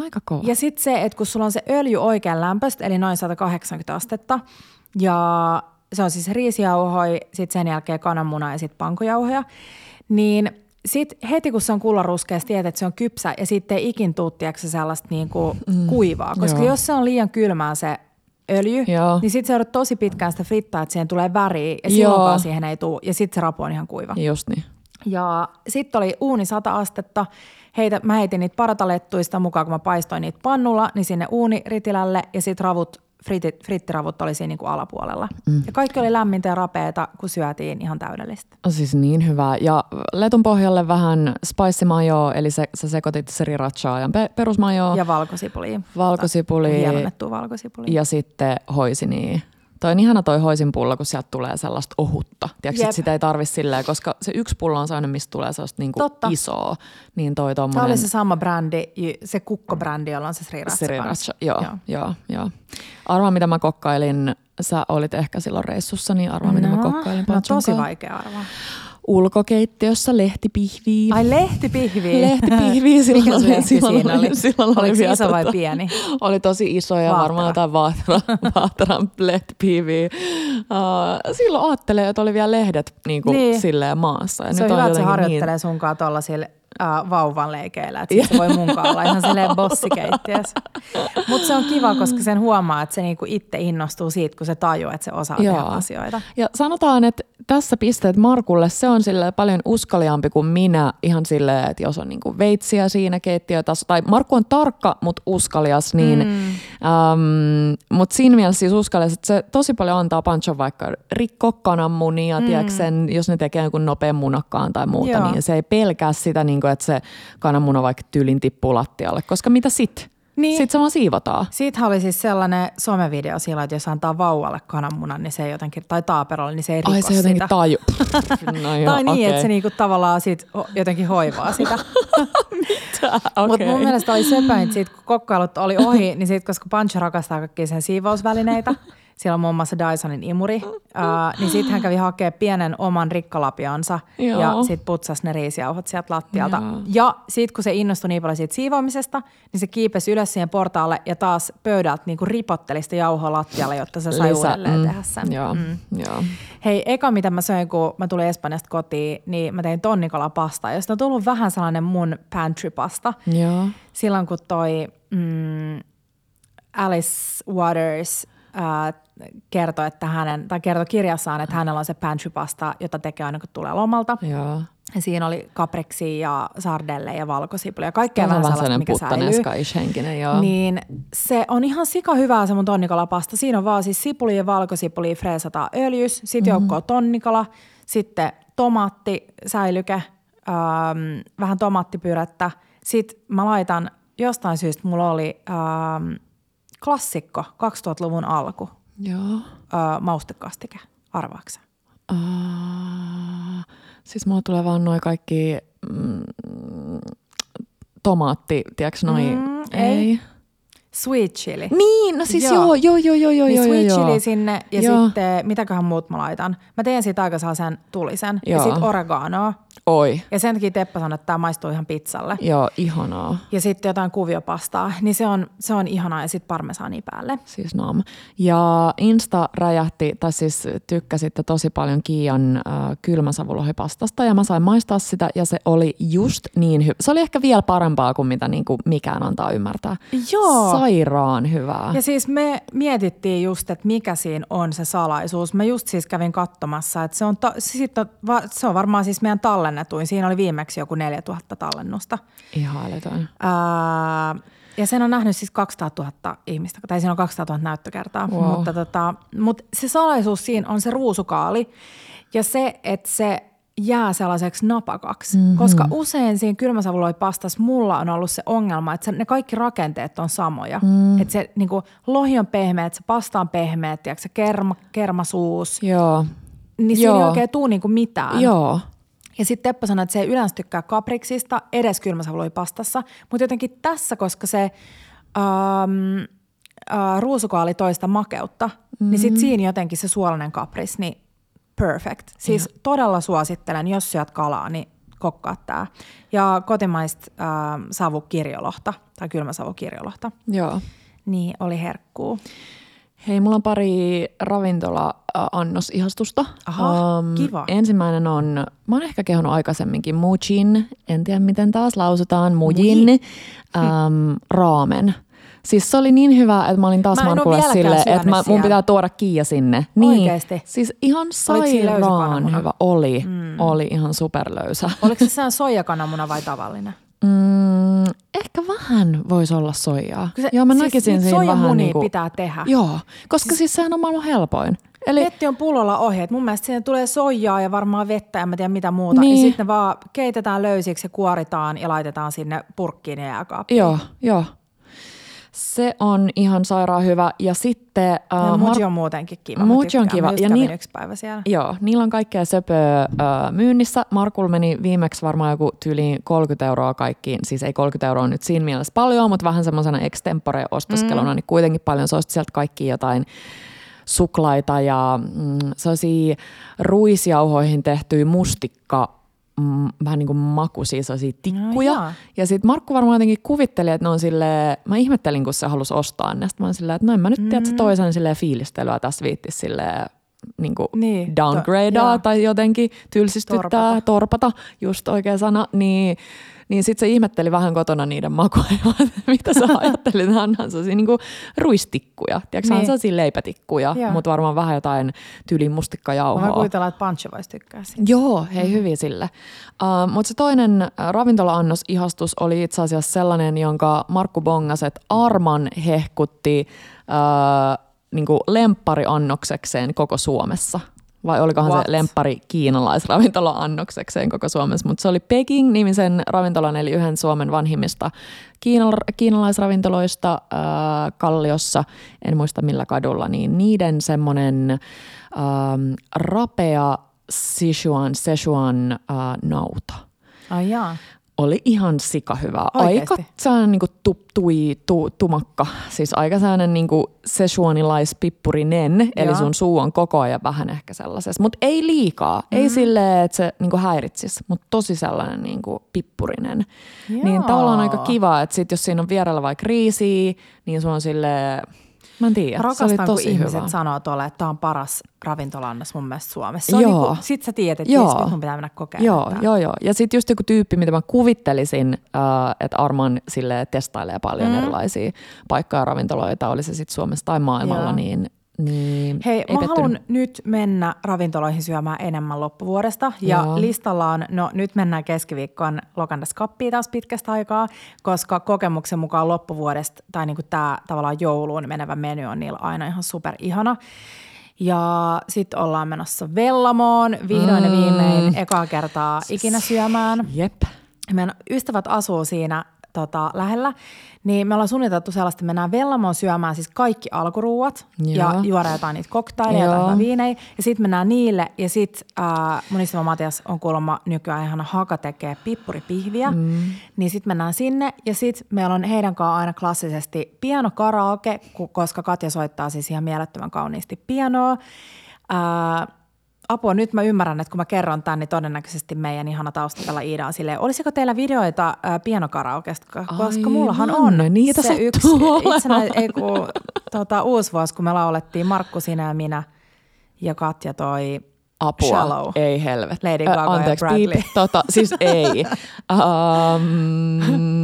Aika kova. Ja sitten se, että kun sulla on se öljy oikein lämpöistä, eli noin 180 astetta, ja se on siis riisijauhoi, sitten sen jälkeen kananmuna ja sitten pankojauhoja, niin sitten heti kun se on kullanruskeassa, tiedät, että se on kypsä ja sitten ei ikin tuu, sellaista niinku mm. kuivaa. Koska Joo. jos se on liian kylmää se öljy, Joo. niin sitten se joudut tosi pitkään sitä frittaa, että siihen tulee väriä ja Joo. silloinkaan siihen ei tule. Ja sitten se rapu on ihan kuiva. Just niin. Ja sitten oli uuni 100 astetta. Heitä, mä heitin niitä paratalettuista mukaan, kun mä paistoin niitä pannulla, niin sinne uuniritilälle ja sitten ravut, fritit, frittiravut oli siinä niinku alapuolella. Mm. Ja kaikki oli lämmintä ja rapeeta, kun syötiin ihan täydellistä. On siis niin hyvä. Ja letun pohjalle vähän spicy majoa, eli se, sä sekoitit srirachaa ja pe- perusmajoa, Ja valkosipuli. valkosipuli Hienonnettua ja sitten hoisini. Toi on ihana toi hoisin pullo, kun sieltä tulee sellaista ohutta. Tiedätkö, että sitä ei tarvi silleen, koska se yksi pullo on sellainen, mistä tulee sellaista niinku Totta. isoa. Niin toi Tämä tommonen oli se sama brändi, se kukkobrändi, jolla on se sriracha. sriracha. Joo, joo, joo, joo. Arvaa, mitä mä kokkailin. Sä olit ehkä silloin reissussa, niin arvaa, mitä mä kokkailin. no tosi vaikea arvaa. Ulkokeittiössä lehtipihviä. Ai lehtipihvi. Lehtipihviä silloin Mikä oli- lehti silloin siinä oli- silloin oli Oliko vielä iso vai tota- pieni? Oli tosi isoja, Vaatera. varmaan jotain vaatera, vaataran lehtipihviä. Uh, silloin ajattelee, että oli vielä lehdet niin kuin Niin. silleen maassa. Ja Se on nyt hyvä, että se jotenkin harjoittelee sunkaan tuollaisilla äh, vauvan leikeillä, että sit se voi munkaan olla ihan silleen bossikeittiössä. Mutta se on kiva, koska sen huomaa, että se niinku itse innostuu siitä, kun se tajuaa, että se osaa Joo. tehdä asioita. Ja sanotaan, että tässä pisteet Markulle se on sille paljon uskaliampi kuin minä ihan silleen, että jos on niinku veitsiä siinä keittiötasolla, tai Markku on tarkka, mutta uskalias, niin, mm. äm, mutta siinä mielessä siis uskalias, että se tosi paljon antaa Pancho vaikka rikko kananmunia, mm. tiedätkö sen, jos ne tekee jonkun nopean munakkaan tai muuta, Joo. niin se ei pelkää sitä, niin kuin, että se kananmuna vaikka tyylin tippuu lattialle, koska mitä sit? Niin. Sitten se vaan siivotaan. Siitähän oli siis sellainen somevideo sillä, että jos antaa vauvalle kananmunan, niin se ei jotenkin, tai taaperolle, niin se ei riko Ai se jotenkin sitä. taju. no joo, tai niin, okei. että se niinku tavallaan sit jotenkin hoivaa sitä. Okei. Mutta mun mielestä oli söpöintä siitä, kun kokkailut oli ohi, niin siitä, koska Pancho rakastaa kaikkia sen siivousvälineitä, siellä on muun muassa Dysonin imuri, uh, niin sitten hän kävi hakemaan pienen oman rikkalapionsa Joo. ja sitten putsasi ne riisijauhot sieltä lattialta. Joo. Ja sitten kun se innostui niin paljon siitä siivoamisesta, niin se kiipesi ylös siihen portaalle ja taas pöydältä niinku ripotteli sitä jauhoa lattialle, jotta se sai Lisä- uudelleen mm, tehdä sen. Joo, Mm. joo. Hei, eka mitä mä söin, kun mä tulin Espanjasta kotiin, niin mä tein tonnikalapastaa, josta on tullut vähän sellainen mun pantry-pasta. Joo. Silloin kun toi mm, Alice Waters äh, kertoi, että hänen, tai kertoi kirjassaan, että hänellä on se pantrypasta, jota tekee aina kun tulee lomalta. Joo. Ja siinä oli kapreksi ja sardelle ja valkosipulia ja kaikkea Vähän sellaista, mikä säilyy. joo. Niin se on ihan sika hyvää se mun tonnikalapasta. Siinä on vaan siis sipuli ja valkosipuli freesataan öljys, sitten mm-hmm. joukkoa tonnikala, sitten tomaatti, säilyke, ähm, vähän tomaattipyrettä. Sitten mä laitan, jostain syystä mulla oli ähm, klassikko 2000-luvun alku, Joo. äh, maustekastike, arvaaksa. Uh, siis mulla tulee vaan noin kaikki mm, tomaatti, tiedätkö noi? Mm, ei. Sweet chili. Niin, no siis joo, joo, joo, joo, joo, niin joo, sweet joo. chili sinne ja Joo. sitten mitäköhän muut mä laitan. Mä teen siitä aika sellaisen tulisen. Ja Joo. sitten oreganoa. Oi, Ja sen takia Teppa sanoi, että tämä maistuu ihan pizzalle. joo, ihanaa. Ja sitten jotain kuviopastaa, niin se on, se on ihanaa ja sitten parmesaani päälle. Siis nam. Ja Insta räjähti, tai siis tykkäsitte tosi paljon Kiian äh, kylmäsavulohipastasta ja mä sain maistaa sitä ja se oli just niin hyvä. Se oli ehkä vielä parempaa kuin mitä niin kuin mikään antaa ymmärtää. Joo. Sairaan hyvää. Ja siis me mietittiin just, että mikä siinä on se salaisuus. Mä just siis kävin katsomassa, että se on, ta- sit on, va- se on varmaan siis meidän tallennetuin. Siinä oli viimeksi joku 4000 tallennusta. Ihan älytön. Ää, ja sen on nähnyt siis 200 000 ihmistä, tai siinä on 200 000 näyttökertaa. Wow. Mutta, tota, mutta se salaisuus siinä on se ruusukaali ja se, että se jää sellaiseksi napakaksi. Mm-hmm. Koska usein siinä kylmäsavuloipastassa mulla on ollut se ongelma, että se, ne kaikki rakenteet on samoja. Mm. Että se niin kuin, lohi on pehmeä, se pasta on pehmeä, tiedätkö, se kerma, kermasuus. Joo. Niin siinä ei oikein tuu niin kuin mitään. Joo. Ja sitten Teppo sanoi, että se ei yleensä tykkää kapriksista edes kylmäsavuloipastassa, mutta jotenkin tässä, koska se ähm, äh, ruusukaali toista makeutta, mm-hmm. niin sitten siinä jotenkin se suolainen kapris, niin perfect. Siis ja. todella suosittelen, jos syöt kalaa, niin kokkaa tää. Ja kotimaista äh, savukirjolohta tai kylmäsavukirjolohta, Joo. niin oli herkkuu. Hei, mulla on pari ravintola-annos-ihastusta. Aha, Um, kiva. Ensimmäinen on, mä oon ehkä kehonnut aikaisemminkin, Mujin, en tiedä miten taas lausutaan, Mujin, Muji. um, raamen. Siis se oli niin hyvä, että mä olin taas vieläkään sille, että mä, mun pitää tuoda Kiia sinne. Niin, Oikeesti? Siis ihan sairaan hyvä. Oli, mm. oli ihan superlöysä. Oliko se sellainen soijakananmuna vai tavallinen? Mm, ehkä vähän voisi olla soijaa. Se- Joo, mä siis näkisin siinä vähän niin kuin, pitää tehdä. Joo, koska siis, siis sehän on maailman helpoin. Eli Netti on pullolla ohjeet. Mun mielestä siihen tulee soijaa ja varmaan vettä ja mä tiedän mitä muuta. Niin. Ja sitten ne vaan keitetään löysiksi ja kuoritaan ja laitetaan sinne purkkiin ja jääkaappiin. Joo, joo. Se on ihan sairaan hyvä. Ja sitten... Ja Uh, Muji on muutenkin kiva. Muji on kiva. Ja kävin niin- yksi päivä siellä. Joo, niillä on kaikkea söpöä uh, myynnissä. Markulla meni viimeksi varmaan joku tyyliin 30 euroa kaikkiin. Siis ei 30 euroa nyt siinä mielessä paljon, mutta vähän semmoisena extempore-ostoskeluna, mm. niin kuitenkin paljon. Se sieltä kaikki jotain suklaita ja mm, sellaisia ruisjauhoihin tehtyjä mustikka mm, vähän niin kuin makuisia sellaisia tikkuja. No ja sitten Markku varmaan jotenkin kuvitteli, että ne on sille mä ihmettelin, kun se halusi ostaa ne. Sitten mä olin silleen, että no en mä nyt mm. tiedä, toisen silleen fiilistelyä tässä viittis silleen niin kuin Niin, downgradea to- tai jotenkin tylsistyttää, torpata, Torpata. torpata just oikea sana, niin, niin sitten se ihmetteli vähän kotona niiden makuja, mitä sä ajattelit, että onhan sellaisia niin ruistikkuja, tiedätkö, niin. Niin. sellaisia leipätikkuja, Joo. mutta varmaan vähän jotain tyyliin Mä mustikkajauhoa. voin kuvitella, että Pancho voisi tykkää siitä. Joo, hei mm. hyvin sille. Uh, Mutta se toinen äh, ravintola-annos ihastus oli itse asiassa sellainen, jonka Markku bongas, että Arman hehkutti uh, niinku lemppariannoksekseen koko Suomessa. Vai olikohan What? se lemppari kiinalaisravintola-annoksekseen koko Suomessa, mutta se oli Peking-nimisen ravintolan, eli yhden Suomen vanhimmista kiinal- kiinalaisravintoloista äh, Kalliossa, en muista millä kadulla, niin niiden semmoinen ähm, rapea Sichuan, Sichuan äh, nauta Ai jaa. Oli ihan sika hyvä. Oikeesti? Aika sellainen niinku tu, tui, tu, tumakka, siis aika sellainen niinku sesuanilaispippurinen, eli sun suu on koko ajan vähän ehkä sellaisessa, mutta ei liikaa, mm. ei silleen, että se niinku häiritsisi, mutta tosi sellainen niinku pippurinen. Niin Joo. tavallaan aika kiva, että sit jos siinä on vierellä vaikka riisiä, niin se on silleen, mä en tiedä, se Rakastan, oli kun tosi ihmiset hyvä. sanoo tuolle, että tämä on paras ravintolannos mun mielestä Suomessa. Se on Joo. Niinku, sit sä tiedät, että Joo. nyt mun pitää mennä kokeilemaan. Joo, tää. joo, joo. Ja sitten just joku tyyppi, mitä mä kuvittelisin, äh, että Arman sille testailee paljon mm. erilaisia paikkoja ja ravintoloita, oli se sitten Suomessa tai maailmalla, Joo. niin, niin Hei, ei mä pettynyt. haluan nyt mennä ravintoloihin syömään enemmän loppuvuodesta. Ja Joo. listalla on, no nyt mennään keskiviikkoon Lokandas Kappiin taas pitkästä aikaa, koska kokemuksen mukaan loppuvuodesta, tai niinku tämä tavallaan jouluun menevä menu on niillä aina ihan super ihana. Ja sitten ollaan menossa Vellamoon vihdoin ja viimein ekaa kertaa ikinä syömään Jep. meidän ystävät asuu siinä tota, lähellä, niin me ollaan suunniteltu sellaista, että mennään Vellamoon syömään siis kaikki alkuruuat Joo. ja juoda jotain niitä koktaileja, jotain viinejä. Ja sitten mennään niille ja sitten äh, mun ystävä Matias on kuulemma nykyään ihan haka tekee pippuripihviä. Mm. Niin sitten mennään sinne ja sitten meillä on heidän kanssaan aina klassisesti piano karaoke, koska Katja soittaa siis ihan mielettömän kauniisti pianoa. Äh, Apua, nyt mä ymmärrän, että kun mä kerron tämän, niin todennäköisesti meidän ihana taustapella Iida on silleen, olisiko teillä videoita ää, pianokaraokesta, koska Aivan, mullahan on niitä se yksi itsenä, ei kun, tota, uusi vuosi, kun me laulettiin Markku, sinä ja minä ja Katja toi Apua. Shallow. Ei helvet. Lady Gaga ja Anteeksi, Bradley. piip. Tota, siis ei. Um,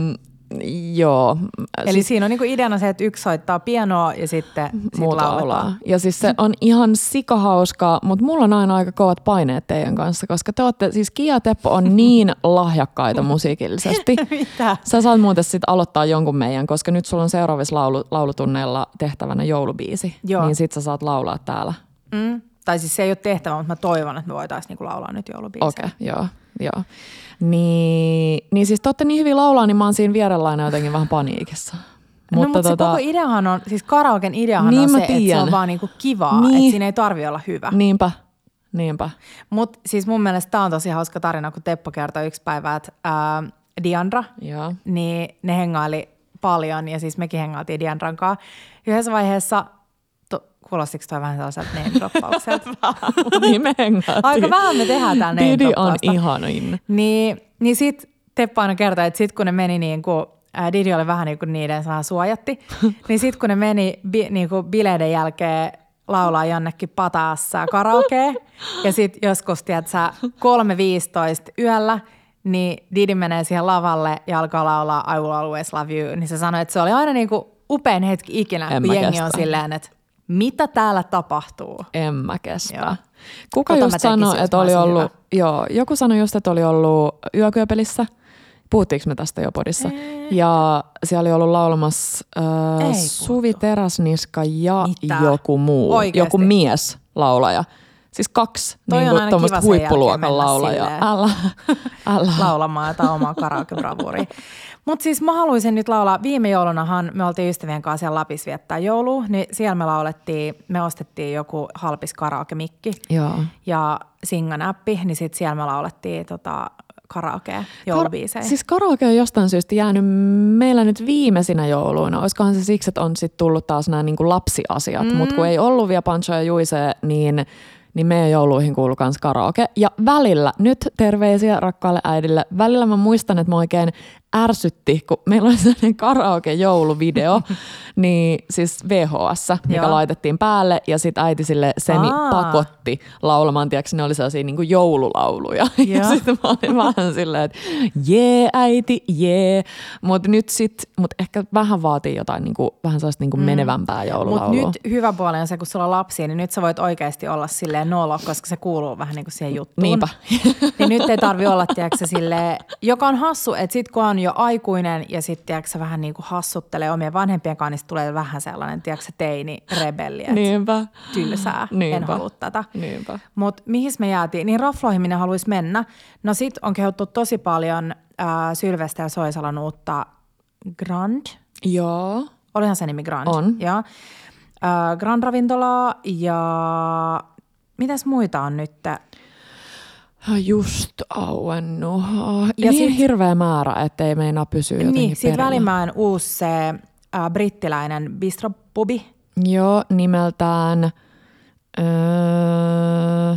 joo. Eli siis siinä on niinku ideana se, että yksi soittaa pianoa ja sitten sit muuta laulaa. Ja siis se on ihan sikahauskaa, mutta mulla on aina aika kovat paineet teidän kanssa, koska te olette, siis Kia ja Teppo on niin lahjakkaita musiikillisesti. Mitä? Sä saat muuten sitten aloittaa jonkun meidän, koska nyt sulla on seuraavissa laulu, laulutunneilla tehtävänä joulubiisi. Joo. Niin sit sä saat laulaa täällä. Mm. Tai siis se ei ole tehtävä, mutta mä toivon, että me voitaisiin niinku laulaa nyt joulubiisejä. Okei, okay, joo, joo. Niin, niin siis te olette niin hyvin laulaa, niin mä oon siinä vierellä aina jotenkin vähän paniikissa. Mutta no, mutta tota... se koko ideahan on, siis karaoken ideahan Niin on se, että se tiedän. on vaan niinku kivaa, Niin. että siinä ei tarvi olla hyvä. Niinpä, niinpä. Mutta siis mun mielestä tämä on tosi hauska tarina, kun Teppo kertoi yksi päivä, että ää, Diandra, Joo. niin ne hengaili paljon ja siis mekin hengailtiin Diandran kanssa. Yhdessä vaiheessa, kuulostiko toi vähän sellaiselta name droppaukselta? niin me hengaattiin. Aika vähän me tehdään tää name Didi on ihanin. Niin, niin sit Teppo aina kertoi, että sit kun ne meni niin kuin, ää, Didi oli vähän niin kuin niiden vähän suojatti, niin sit kun ne meni bi, niin kuin bileiden jälkeen laulaa jonnekin pataassa karaoke ja sit joskus, tiedät sä, 3.15 yöllä, niin Didi menee siihen lavalle ja alkaa laulaa I will always love you, niin se sanoi, että se oli aina niin kuin upein hetki ikinä, En kun jengi on kestä. silleen, että mitä täällä tapahtuu? En mä kestä. Joo. Kuka mä just sanoi, että oli ollut, joo, joku sanoi just, että oli ollut yökyöpelissä. Puhuttiinko me tästä jo podissa? Ja siellä oli ollut laulamassa Ei äh. Suvi Teräsniska ja Mitä? joku muu, Oikeesti? joku mies laulaja. Siis kaksi Toi on niin sen jälkeen huippuluokan laulajaa. Älä, älä. laulamaan jotain omaa karaokebravuuria. Mutta siis mä haluaisin nyt laulaa. Viime joulunahan me oltiin ystävien kanssa siellä Lapissa viettää joulua, niin siellä me laulettiin, me ostettiin joku halpis karaoke-mikki Joo. ja Singan-appi, niin sitten siellä me laulettiin tota karaoke joulubiisejä. Kar- siis karaoke on jostain syystä jäänyt meillä nyt viimeisinä jouluina. Olisikohan se siksi, että on sitten tullut taas nämä niinku lapsiasiat. Mm. Mutta kun ei ollut vielä Pancho ja Juise, niin, niin meidän jouluihin kuuluu myös karaoke. Ja välillä, nyt terveisiä rakkaalle äidille, välillä mä muistan, että mä oikein ärsytti, kun meillä oli sellainen karaoke-jouluvideo, niin siis VHS, mikä Joo. laitettiin päälle ja sitten äiti sille semi Aa. pakotti laulamaan, tiedätkö, ne oli sellaisia niin kuin joululauluja. Ja Joo. sitten mä olin vähän silleen, että jee äiti, jee. Mutta nyt sit, mut ehkä vähän vaatii jotain niin kuin, vähän sellaista niin kuin menevämpää Mutta joululaulua. nyt hyvä puoli on se, kun sulla on lapsia, niin nyt sä voit oikeasti olla silleen nolo, koska se kuuluu vähän niin kuin siihen juttuun. Niinpä. niin nyt ei tarvi olla, tiedätkö, silleen, joka on hassu, että sit kun on jo aikuinen ja sitten tiedätkö, vähän niin kuin hassuttelee omien vanhempien kanssa, niin tulee vähän sellainen, tiedätkö, teini rebelli, että Niinpä. tylsää, en Niinpä. halua tätä. Niinpä. Mutta mihin me jäätiin? Niin rafloihin minä haluaisi mennä. No sit on kehuttu tosi paljon äh, Sylvestä ja Soisalan uutta Grand. Joo. Olihan se nimi Grand. On. Ja, äh, Grand Ravintolaa ja mitäs muita on nyt? Just auennut. Ja niin sit- hirveä määrä, ettei meinaa pysyä jotenkin Niin, sitten perillä. Välimäen uusi se äh, brittiläinen bistropubi. Joo, nimeltään... Öö,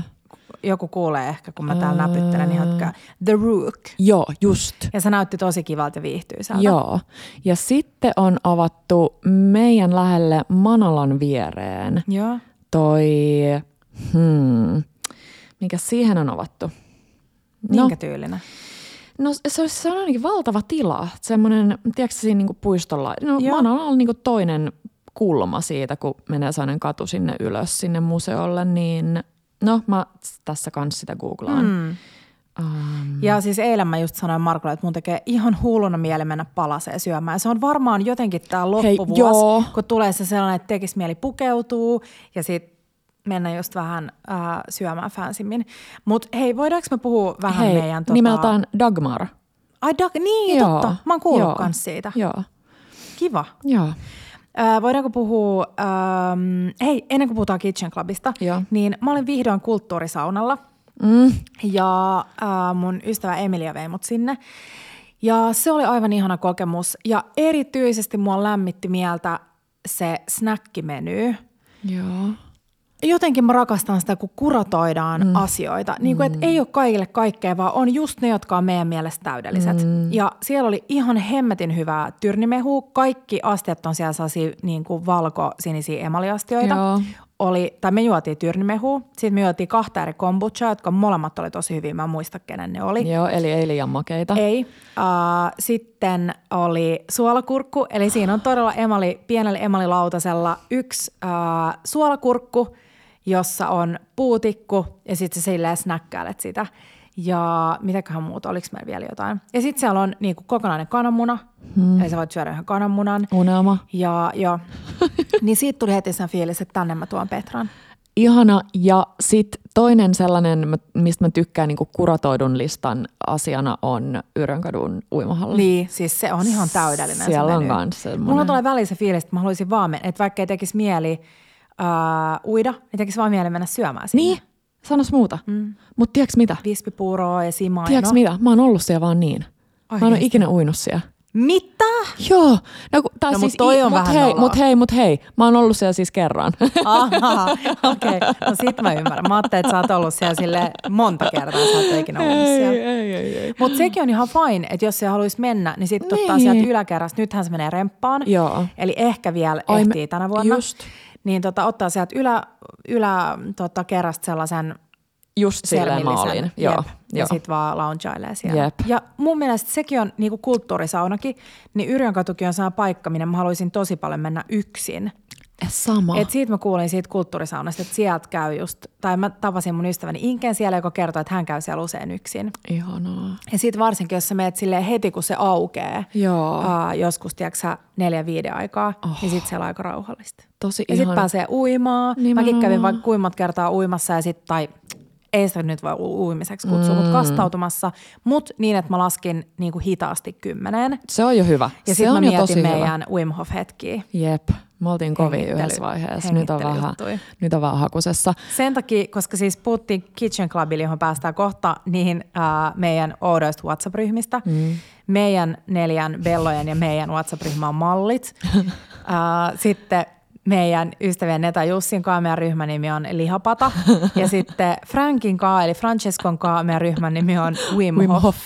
Joku kuulee ehkä, kun mä täällä näpyttelen ihan hötkää. The Rook. joo, just. Ja se näytti tosi kivalta ja viihtyisältä. Joo. Ja sitten on avattu meidän lähelle Manalan viereen Joo. toi, hmm, mikä siihen on avattu? Minkä tyylinen? No se, se on ainakin valtava tila, semmoinen, tiedätkö siinä niinku puistolla, no Joo. Manala on niinku toinen kulma siitä, kun menee sellainen katu sinne ylös sinne museolle, niin no mä tässä kanssa sitä googlaan. Mm. Um. Ja siis eilen mä just sanoin Markolle, että mun tekee ihan hulluna mieli mennä palaseen syömään. Se on varmaan jotenkin tämä loppuvuosi, Hei, kun tulee se sellainen, että tekisi mieli pukeutuu ja sitten mennä just vähän äh, syömään fansimmin. Mutta hei, voidaanko me puhua vähän hei, meidän... Tota... nimeltään Dagmar. Ai Dag, niin Joo. totta. Mä oon kuullut kans siitä. Joo. Kiva. Joo. Äh, voidaanko puhua, ähm, hei, ennen kuin puhutaan Kitchen Clubista, Joo. niin mä olin vihdoin kulttuurisaunalla – Mm. Ja äh, mun ystävä Emilia vei mut sinne. Ja se oli aivan ihana kokemus. Ja erityisesti mua lämmitti mieltä se snackimeny. Joo. Jotenkin mä rakastan sitä, kun kuratoidaan mm. asioita. Niin kuin, että ei ole kaikille kaikkea, vaan on just ne, jotka on meidän mielestä täydelliset. Mm. Ja siellä oli ihan hemmetin hyvää tyrnimehu. Kaikki astiat on siellä sellaisia niin kuin valko-sinisiä emaliastioita. Joo oli, tai me juotiin tyrnimehu, sitten me juotiin kahta eri kombucha, jotka molemmat oli tosi hyviä, mä en muista kenen ne oli. Joo, eli ei liian makeita. Ei. Uh, sitten oli suolakurkku, eli siinä on todella emali, pienellä emalilautasella yksi uh, suolakurkku, jossa on puutikku ja sitten sä silleen snäkkäilet sitä. Ja mitäköhän muuta, oliko meillä vielä jotain. Ja sitten siellä on niinku kokonainen kananmuna, hmm. eli sä voit syödä ihan kananmunan. Unelma. Ja, ja niin siitä tuli heti sen fiilis, että tänne mä tuon Petran. Ihana. Ja sitten toinen sellainen, mistä mä tykkään niin kuratoidun listan asiana on Yrjönkadun uimahalli. Niin, siis se on ihan täydellinen Siellä on kanssa. Mulla tulee väliin se fiilis, että mä haluaisin vaan, että vaikka ei tekisi mieli uh, uida, niin tekisi vaan mieli mennä syömään sinne. Niin, Sanos muuta. Mm. Mutta tiedätkö mitä? Vispipuuroa ja simaa. Tiedätkö mitä? Mä oon ollut siellä vaan niin. Oikeasti. Mä en ole ikinä uinut siellä. Mitä? Joo. No, tai no, siis, toi on mut vähän hei, mut hei, mut hei. Mä oon ollut siellä siis kerran. Aha, okei. Okay. No sit mä ymmärrän. Mä ajattelin, että sä oot ollut siellä sille monta kertaa. Sä oot ikinä ollut siellä. Ei, ei, ei, ei. Mut sekin on ihan fine, että jos se haluaisi mennä, niin sitten niin. ottaa sieltä yläkerrasta. Nythän se menee remppaan. Joo. Eli ehkä vielä Ai, ehtii tänä vuonna. Just. Niin tota, ottaa sieltä ylä, ylä tota, kerrasta sellaisen – Just silleen mä olin. Joo, Jep. Ja sitten vaan loungailee siellä. Jep. Ja mun mielestä sekin on niinku kulttuurisaunakin, niin Yrjönkatukin on sama paikka, minne mä haluaisin tosi paljon mennä yksin. Sama. Et siitä mä kuulin siitä kulttuurisaunasta, että sieltä käy just, tai mä tapasin mun ystäväni Inken siellä, joka kertoi, että hän käy siellä usein yksin. Ihanaa. Ja sitten varsinkin, jos sä meet silleen heti, kun se aukeaa, Joo. Uh, joskus, tiedätkö neljä viiden aikaa, oh. niin sitten siellä on aika rauhallista. Tosi Ja sitten pääsee uimaan. Nimenomaan. Mäkin kävin vaikka kuimmat kertaa uimassa ja sitten, tai ei sitä nyt voi uimiseksi kutsua, mm. mutta kastautumassa, mutta niin, että mä laskin niin kuin hitaasti kymmeneen. Se on jo hyvä. Ja sitten mä mietin meidän hyvä. Wim Hof-hetkiä. Jep, me oltiin kovin yhdessä vaiheessa. Nyt on, vähän, nyt on vähän hakusessa. Sen takia, koska siis puhuttiin Kitchen Clubille, johon päästään kohta, niin äh, meidän oudoista WhatsApp-ryhmistä. Mm. Meidän neljän Bellojen ja meidän WhatsApp-ryhmä on mallit. äh, sitten meidän ystävien Neta Jussin kanssa meidän ryhmän nimi on Lihapata. ja sitten Frankin kanssa, eli Francescon kanssa meidän ryhmän nimi on Wim, Wim Hof.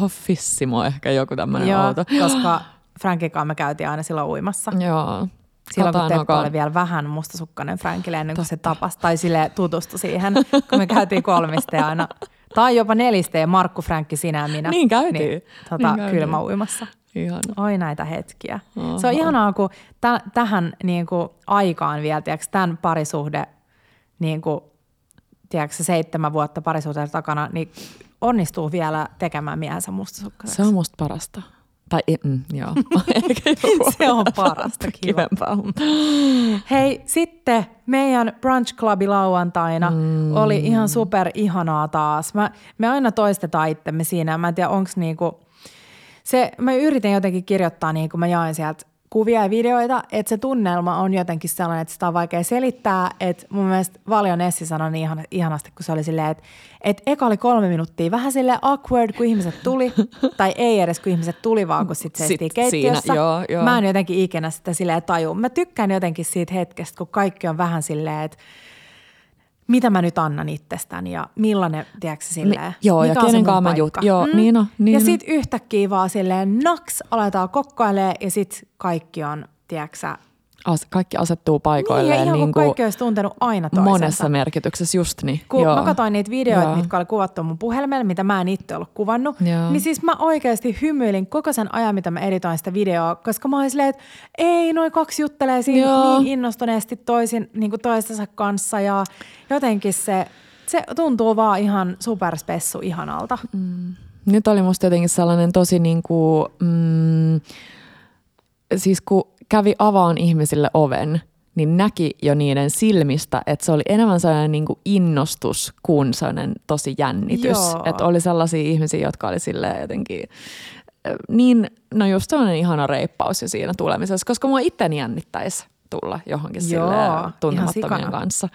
Hoffissimo ehkä joku tämmöinen Joo, outo. koska Frankin kanssa me käytiin aina silloin uimassa. Joo. Silloin kun Teppo oli vielä vähän mustasukkainen Frankille ennen kuin Totta. se tapasi tai sille tutustui siihen, kun me käytiin kolmiste aina. Tai jopa neliste ja Markku, Frankki, sinä ja minä. Niin käytiin. Niin, tota, niin kylmä uimassa. Ihana. Oi näitä hetkiä. Oho. Se on ihanaa, kun täh- tähän niin kuin aikaan vielä, tiedätkö, tämän parisuhde, niin kuin, tiedätkö, seitsemän vuotta parisuhteen takana, niin onnistuu vielä tekemään miehensä mustasukkaseksi. Se on musta parasta. Tai mm, joo. se on parasta, kivempaa. Hei, sitten meidän Brunch Clubi lauantaina mm. oli ihan super ihanaa taas. Mä, me aina toistetaan itsemme siinä. Mä en tiedä, onko niinku, se, mä yritin jotenkin kirjoittaa niin kuin mä jain sieltä kuvia ja videoita, että se tunnelma on jotenkin sellainen, että sitä on vaikea selittää. Että mun mielestä Valio Nessi sanoi niin ihan, ihanasti, kun se oli silleen, että, että eka oli kolme minuuttia vähän sille awkward, kun ihmiset tuli. tai ei edes, kun ihmiset tuli, vaan kun sitten se sit keittiössä. Siinä, joo, joo. Mä en jotenkin ikinä sitä silleen taju. Mä tykkään jotenkin siitä hetkestä, kun kaikki on vähän silleen, että mitä mä nyt annan itsestäni ja millainen, tiedätkö silleen, Mi- Joo, mikä ja kenen kanssa mä jut- Joo, mm. niin on, niin Ja sit yhtäkkiä vaan silleen naks aletaan kokkailemaan ja sit kaikki on, tiedätkö as, kaikki asettuu paikoilleen. Niin, ja ihan niin kuin kaikki olisi tuntenut aina toisensa. Monessa merkityksessä, just niin. Kun Joo. mä katsoin niitä videoita, Joo. mitkä oli kuvattu mun puhelimella, mitä mä en itse ollut kuvannut, Joo. niin siis mä oikeasti hymyilin koko sen ajan, mitä mä editoin sitä videoa, koska mä olin silleen, että ei, noin kaksi juttelee siinä Joo. niin innostuneesti toisin, niin kuin toistensa kanssa ja jotenkin se, se tuntuu vaan ihan superspessu ihanalta. Mm. Nyt oli musta jotenkin sellainen tosi niin kuin, mm, siis kun kävi avaan ihmisille oven, niin näki jo niiden silmistä, että se oli enemmän sellainen niin kuin innostus kuin sellainen tosi jännitys. Joo. Että oli sellaisia ihmisiä, jotka oli silleen jotenkin niin, no just sellainen ihana reippaus jo siinä tulemisessa, koska mua itteni jännittäisi tulla johonkin Joo, silleen tuntemattomien kanssa.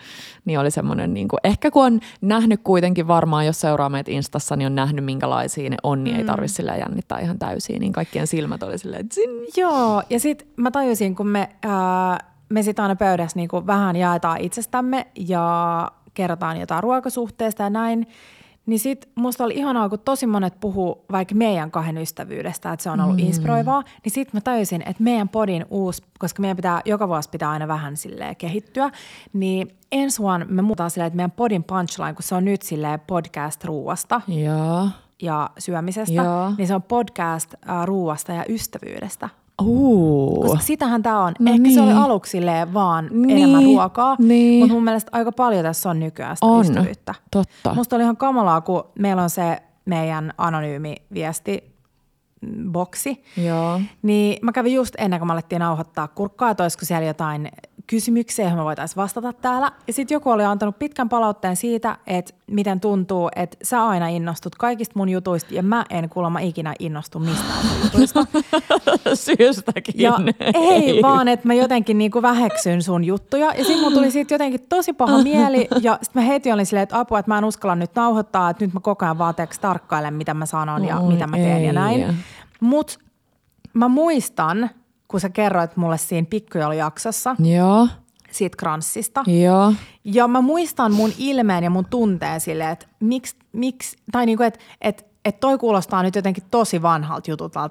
Niin oli semmoinen, niin kuin, ehkä kun on nähnyt kuitenkin varmaan, jos seuraa meitä Instassa, niin on nähnyt minkälaisia ne on, niin ei tarvitse sillä jännittää ihan täysin. Niin kaikkien silmät oli silleen, zin. Joo, ja sitten mä tajusin, kun me, ää, me sit aina pöydässä niin vähän jaetaan itsestämme ja kerrotaan jotain ruokasuhteesta ja näin, niin sit musta oli ihanaa, kun tosi monet puhuu vaikka meidän kahden ystävyydestä, että se on ollut mm. inspiroivaa, niin sit mä tajusin, että meidän podin uusi, koska meidän pitää, joka vuosi pitää aina vähän silleen kehittyä, niin ensi vuonna me muutaan silleen, että meidän podin punchline, kun se on nyt silleen podcast ruuasta Joo. ja syömisestä, Joo. niin se on podcast äh, ruuasta ja ystävyydestä. Uu. Koska sitähän tämä on. No Ehkä se oli niin. aluksi vaan Niin, enemmän ruokaa, niin. mutta mun mielestä aika paljon tässä on nykyään sitä On, ystävyyttä. totta. Musta oli ihan kamalaa, kun meillä on se meidän anonyymi viesti boksi, Joo. niin mä kävin just ennen kuin me alettiin nauhoittaa kurkkaa, että olisiko siellä jotain kysymyksiä, joihin me voitaisiin vastata täällä. Ja sitten joku oli antanut pitkän palautteen siitä, että miten tuntuu, että sä aina innostut kaikista mun jutuista ja mä en kuulemma ikinä innostu mistään jutuista. Syystäkin. Ja ei vaan, että mä jotenkin niinku väheksyn sun juttuja. Ja sitten mun tuli siitä jotenkin tosi paha mieli. Ja sitten mä heti olin silleen, että apua, että mä en uskalla nyt nauhoittaa. Että nyt mä koko ajan vaan tarkkailen, mitä mä sanon ja Oi, mitä mä teen ja ei. näin. Mut mä muistan, kun sä kerroit mulle siinä pikkujoulujaksossa Joo. siitä kranssista. Joo. Ja mä muistan mun ilmeen ja mun tunteen silleen, että miksi, miksi tai niinku, että et, et toi kuulostaa nyt jotenkin tosi vanhalta jutulta,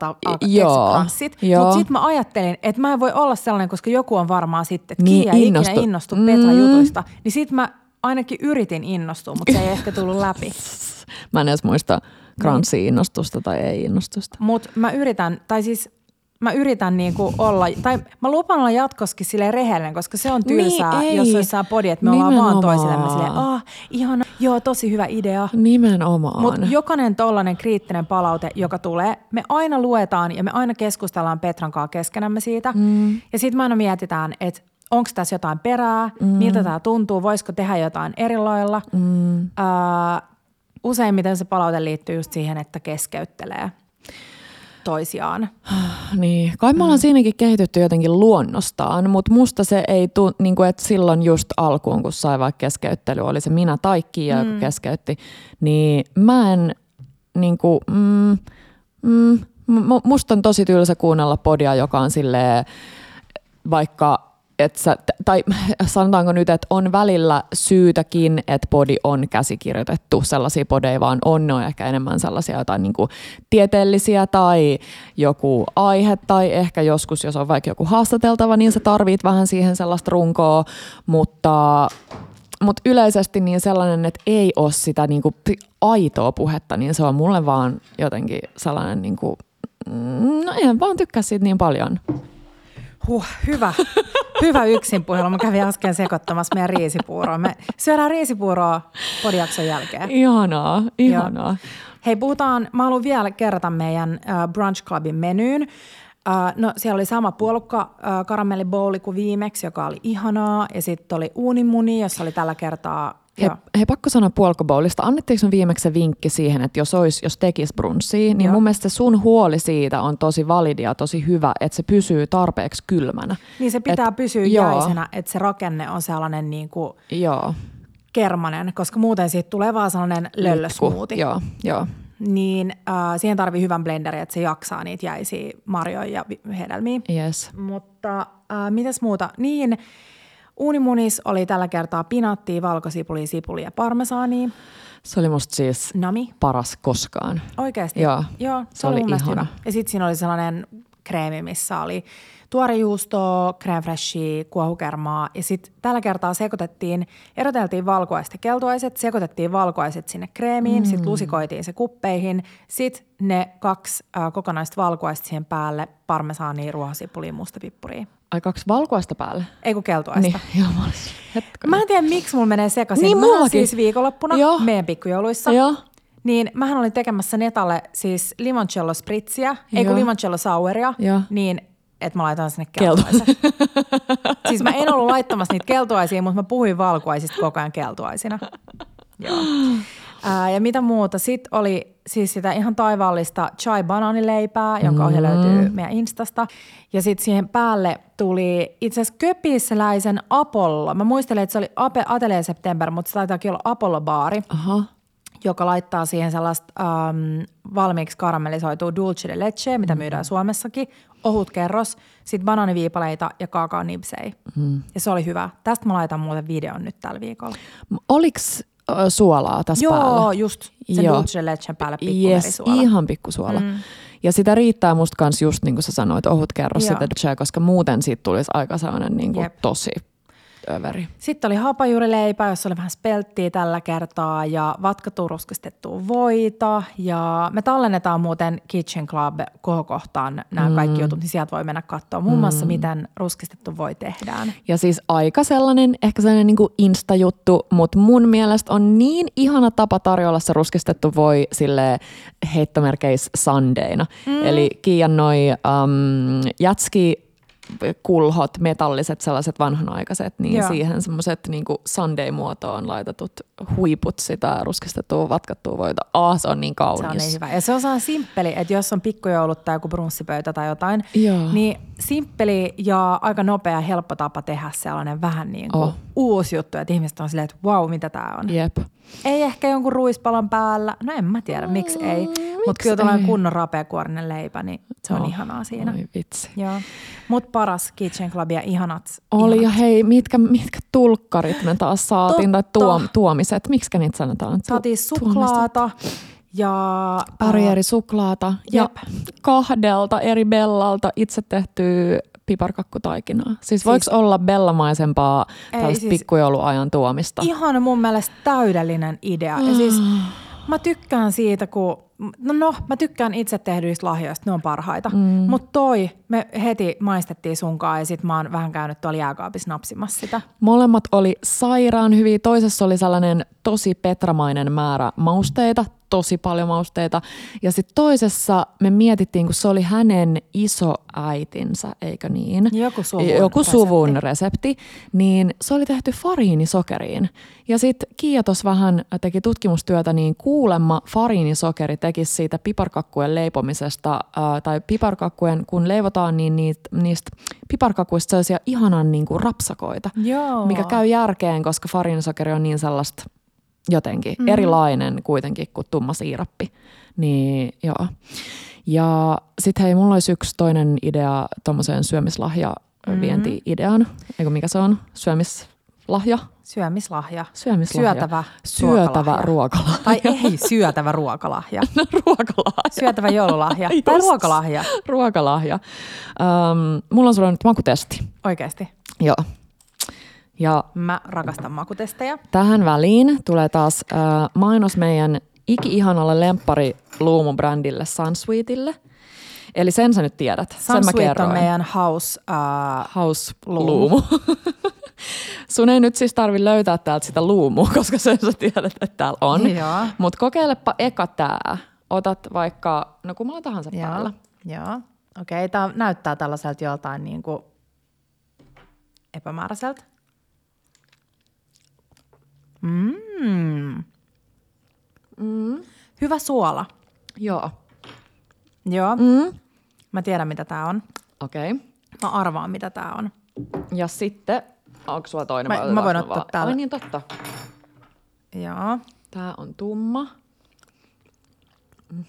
kranssit. Mutta sitten mä ajattelin, että mä en voi olla sellainen, koska joku on varmaan sitten, että Niin, Kiia ei innostu. ikinä innostu Mm. Petra jutuista. Niin sit mä ainakin yritin innostua, mutta se ei ehkä tullut läpi. Mä en edes muista kranssi innostusta tai ei innostusta. Mutta mä yritän, tai siis mä yritän niinku olla, tai mä lupaan olla jatkoskin silleen rehellinen, koska se on tylsää, Niin, ei. jos olisi podi, että me ollaan vaan Nimenomaan. toisillemme silleen, ah, ihana, joo, tosi hyvä idea. Nimenomaan. Mutta jokainen tollainen kriittinen palaute, joka tulee, me aina luetaan ja me aina keskustellaan Petran kanssa keskenämme siitä. Mm. Ja sitten me aina mietitään, että onko tässä jotain perää, mm. miltä tämä tuntuu, voisiko tehdä jotain eri lailla. Mm. Öö, useimmiten se palaute liittyy just siihen, että keskeyttelee toisiaan. Niin, kai me ollaan siinäkin kehitytty jotenkin luonnostaan, mutta musta se ei tule, niin kuin, että silloin just alkuun, kun sai vaikka keskeyttely, oli se minä tai Kiia, mm. joka keskeytti, niin mä en, niin kuin, mm, mm, mu- musta on tosi tylsä kuunnella podia, joka on silleen, vaikka että sä, tai sanotaanko nyt, että on välillä syytäkin, että podi on käsikirjoitettu. Sellaisia podeja vaan on, ne on ehkä enemmän sellaisia jotain niin kuin tieteellisiä tai joku aihe tai ehkä joskus, jos on vaikka joku haastateltava, niin sä tarvit vähän siihen sellaista runkoa, mutta mutta yleisesti niin sellainen, että ei ole sitä niinku aitoa puhetta, niin se on mulle vaan jotenkin sellainen, niinku, no en vaan tykkää siitä niin paljon. Huh, hyvä. Hyvä yksin puhelu. Mä kävin äsken sekoittamassa meidän riisipuuroa. Me syödään riisipuuroa podijakson jälkeen. Ihanaa, ihanaa. Joo. Hei, puhutaan, mä haluan vielä kerrata meidän äh, Brunch Clubin menyyn. Äh, no siellä oli sama puolukka äh, karamellibowli kuin viimeksi, joka oli ihanaa. Ja sitten oli uunimuni, jossa oli tällä kertaa... Joo. hei, pakko sanoa puolkoboulista. Annettiinko me viimeksi se vinkki siihen, että jos, olisi, jos tekisi brunssia, niin Joo. mun mielestä sun huoli siitä on tosi validi ja tosi hyvä, että se pysyy tarpeeksi kylmänä. Niin se pitää Et- pysyä joo. jäisenä, että se rakenne on sellainen niin kuin Joo. kermanen, koska muuten siitä tulee vaan sellainen löllösmuuti. Joo, joo. Niin äh, siihen tarvii hyvän blenderin, että se jaksaa niitä jäisiä marjoja ja hedelmiä. Yes. Mutta äh, mitäs muuta? Niin, uunimunis oli tällä kertaa pinattia, valkosipulia, sipulia ja parmesaania. Se oli musta siis Nami. paras koskaan. Oikeasti? Joo. Joo se, Se oli oli ihana. hyvä. Ja sitten siinä oli sellainen kreemi, missä oli tuorejuustoa, crème freshia, kuohukermaa ja sitten tällä kertaa sekoitettiin, eroteltiin valkuaiset ja keltuaiset, sekoitettiin valkuaiset sinne kreemiin, mm. sitten lusikoitiin se kuppeihin, sitten ne kaksi äh, kokonaista valkuaista siihen päälle, parmesaania, ruohosipulia, mustapippuria. Ai kaksi valkuaista päälle? Ei kun keltuaista. Niin, joo, mä, olisin-. Mä en tiedä, miksi mulla menee sekaisin. Niin, Mä mullakin. siis viikonloppuna Joo. meidän pikkujouluissa. Joo. Niin mähän olin tekemässä Netalle siis limoncello spritsiä, ei kun limoncello saueria, niin että mä laitan sinne Keltu. keltuaiset. siis mä en ollut laittamassa niitä keltuaisia, mutta mä puhuin valkuaisista koko ajan keltuaisina. Joo. Ää, ja mitä muuta? Sitten oli siis sitä ihan taivaallista chai banaanileipää, jonka ohje löytyy meidän Instasta. Ja sitten siihen päälle tuli itse asiassa köpisläisen Apollo. Mä muistelen, että se oli Ape, Atelier September, mutta se taitaakin olla Apollo-baari Aha. joka laittaa siihen sellaista ähm, valmiiksi karamellisoitua dulce de leche, mitä myydään Suomessakin, ohut kerros, sitten banaaniviipaleita ja kaakaonipsei. Mm. Ja se oli hyvä. Tästä mä laitan muuten videon nyt tällä viikolla. Oliks suolaa tässä Joo, päällä? just sen Joo. dulce lechen päälle Yes, pikkuverisuola. ihan pikkusuola. Mm. Ja sitä riittää musta kans just niin kuin sä sanoit, ohut kerros Joo. sitä duchea, koska muuten siitä tulisi aika sellainen niin kuin Jep. tosi överi. Sitten oli hapajuurileipä, jossa oli vähän spelttiä tällä kertaa ja vatkattua ruskistettua voita. Ja me tallennetaan muuten Kitchen Club kohokohtaan nämä mm. kaikki jutut, niin sieltä voi mennä katsoa muun muassa, miten ruskistettu voi tehdään. Ja siis aika sellainen, ehkä sellainen niin kuin insta-juttu, mutta mun mielestä on niin ihana tapa tarjolla se ruskistettu voi sille heittomerkeis Sundayna. Mm. Eli Kiian noi um, jätski kulhot, metalliset sellaiset vanhanaikaiset, niin Joo. siihen semmoiset niin Sunday-muotoon laitetut huiput sitä ruskistettua, vatkattua voita. Ah, se on niin Se on kaunis. niin hyvä. Ja se on simppeli, että jos on pikkujoulut tai joku brunssipöytä tai jotain, Joo. niin simppeli ja aika nopea ja helppo tapa tehdä sellainen vähän niin kuin Oh. uusi juttu, että ihmiset on silleen, että wow, mitä tämä on. Jep. Ei ehkä jonkun ruispalon päällä, no en mä tiedä, miksi ei, mutta miksi kyllä tällainen kunnon rapeakuorinen leipä, niin se on Oh, ihanaa siinä. Oi vitsi. Joo. Mutta paras Kitchen Club ja ihanat. Oli ja ihanat. hei, mitkä, mitkä tulkkarit me taas saatiin, tai Totta. tuom, tuomiset, miksi niitä sanotaan? Saatiin tuomiset. Ja... Pari eri suklaata ja Jep. kahdelta eri bellalta itse tehtyä piparkakkutaikinaa. Siis voiko olla bellamaisempaa tällaista siis- äh, pikkujouluajan tuomista? Ihan mun mielestä täydellinen idea. Ja siis Ah. mä tykkään siitä, kun, no, no mä tykkään itse tehdyistä lahjoista, ne on parhaita. Mm. Mutta toi, me heti maistettiin sunkaan ja sit mä oon vähän käynyt tuolla jääkaapissa napsimassa sitä. Molemmat oli sairaan hyviä. Toisessa oli sellainen tosi petramainen määrä mausteita, tosi paljon mausteita. Ja sitten toisessa me mietittiin, kun se oli hänen isoäitinsä, eikö niin? Joku suvun Joku resepti. suvun resepti. Niin se oli tehty fariinisokeriin. Ja sitten Kiia tuossa vähän teki tutkimustyötä, niin kuulemma fariinisokeri tekisi siitä piparkakkujen leipomisesta, ää, tai piparkakkujen, kun leivotaan, niin niitä, niistä piparkakuista sellaisia ihanan niin kuin rapsakoita Joo. mikä käy järkeen, koska fariinisokeri on niin sellaista jotenkin mm. erilainen kuitenkin kuin tumma siirappi. Niin joo. Ja sitten hei, mulla olisi yksi toinen idea tuommoiseen syömislahja vienti-ideaan. Eikö mikä se on? Syömislahja? Syömislahja. Syömislahja. Syötävä Syötävä ruokalahja. ruokalahja. Tai ei syötävä ruokalahja. ruokalahja. Syötävä joululahja. tai Just. ruokalahja. Ruokalahja. Um, mulla on sulle nyt makutesti. Oikeasti. Joo. Ja Mä rakastan makutestejä. Tähän väliin tulee taas äh, mainos meidän iki-ihanalle lemppari luumubrändille Sunsweetille. Eli sen sä nyt tiedät. sen mä Sunsweet kerroin. on meidän house uh, House Luumu. luumu. Sun ei nyt siis tarvi löytää täältä sitä luumua, koska sen sä tiedät, että täällä on. Joo. Mutta kokeilepa eka tää. Otat vaikka, no kummalla tahansa Joo, päällä. joo. Okei, tämä näyttää tällaiselta joltain niin kuin epämääräiseltä. Mm. Mm. Hyvä suola. Joo. Joo, Mm. mä tiedän mitä tämä on. Okei. Okay. Mä arvaan mitä tämä on. Ja sitten, onko sulla toinen? Mä- vai mä voin ottaa vaan- täällä. Ai niin, totta. Joo. Tää on tumma.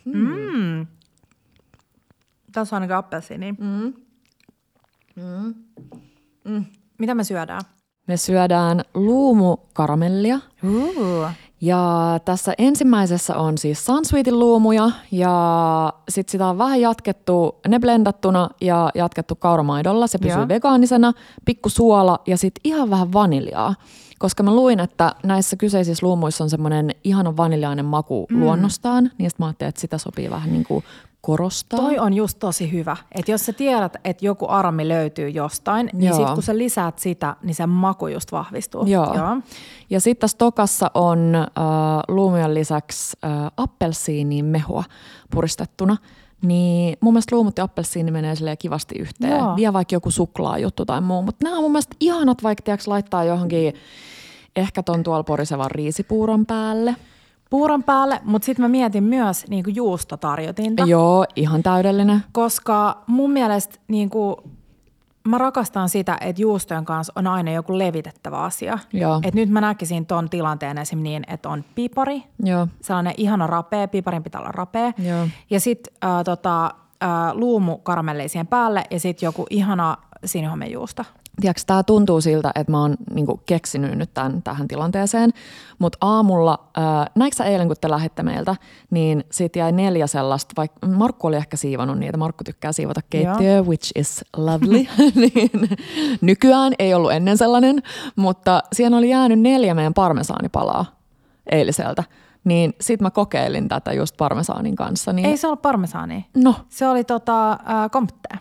Mm. Tässä on ainakin appelsiini. Mm. Mitä me syödään? Me syödään luumukaramellia Uh. Ja tässä ensimmäisessä on siis Sunsweetin luumuja ja sitten sitä on vähän jatkettu ne blendattuna ja jatkettu kauramaidolla. Se pysyy Joo. vegaanisena, pikku suola ja sitten ihan vähän vaniljaa. Koska mä luin, että näissä kyseisissä luumuissa on semmoinen ihana vaniljainen maku mm. luonnostaan, niin sitten mä ajattelin, että sitä sopii vähän niin kuin korostaa. Toi on just tosi hyvä. Että jos sä tiedät, että joku aromi löytyy jostain, niin Joo. sit kun sä lisäät sitä, niin se maku just vahvistuu. Joo. Joo. Ja sitten tässä tokassa on äh, luumujen lisäksi äh, appelsiinin mehua puristettuna. Niin mun mielestä luumut ja appelsiini menee silleen kivasti yhteen. Joo. Vielä vaikka joku suklaajuttu tai muu. Mutta nämä on mun mielestä ihanat vaikka tiiäks, laittaa johonkin ehkä ton tuolla porisevan riisipuuron päälle. Puuron päälle, mutta sitten mä mietin myös niin kuin juustotarjotinta. Joo, ihan täydellinen. Koska mun mielestä niin kuin, mä rakastan sitä, että juustojen kanssa on aina joku levitettävä asia. Joo. Et nyt mä näkisin ton tilanteen esim. niin, että on pipari, Joo. sellainen ihana rapea, piparin pitää olla rapea. Joo. Ja sitten äh, tota, äh, luumu karamelleisien päälle ja sitten joku ihana sinihomejuusto. Tiedätkö, tämä tuntuu siltä, että mä oon niinku keksinyt nyt tämän, tähän tilanteeseen, mutta aamulla, äh, näikö sä eilen kun te lähditte meiltä, niin siitä jäi neljä sellaista, vaikka Markku oli ehkä siivonut niitä, Markku tykkää siivota keittiöä, which is lovely, niin nykyään ei ollut ennen sellainen, mutta siihen oli jäänyt neljä meidän parmesaanipalaa eiliseltä, niin sit mä kokeilin tätä just parmesaanin kanssa, niin Ei se ollut parmesaani. no Se oli tota, äh, komptea.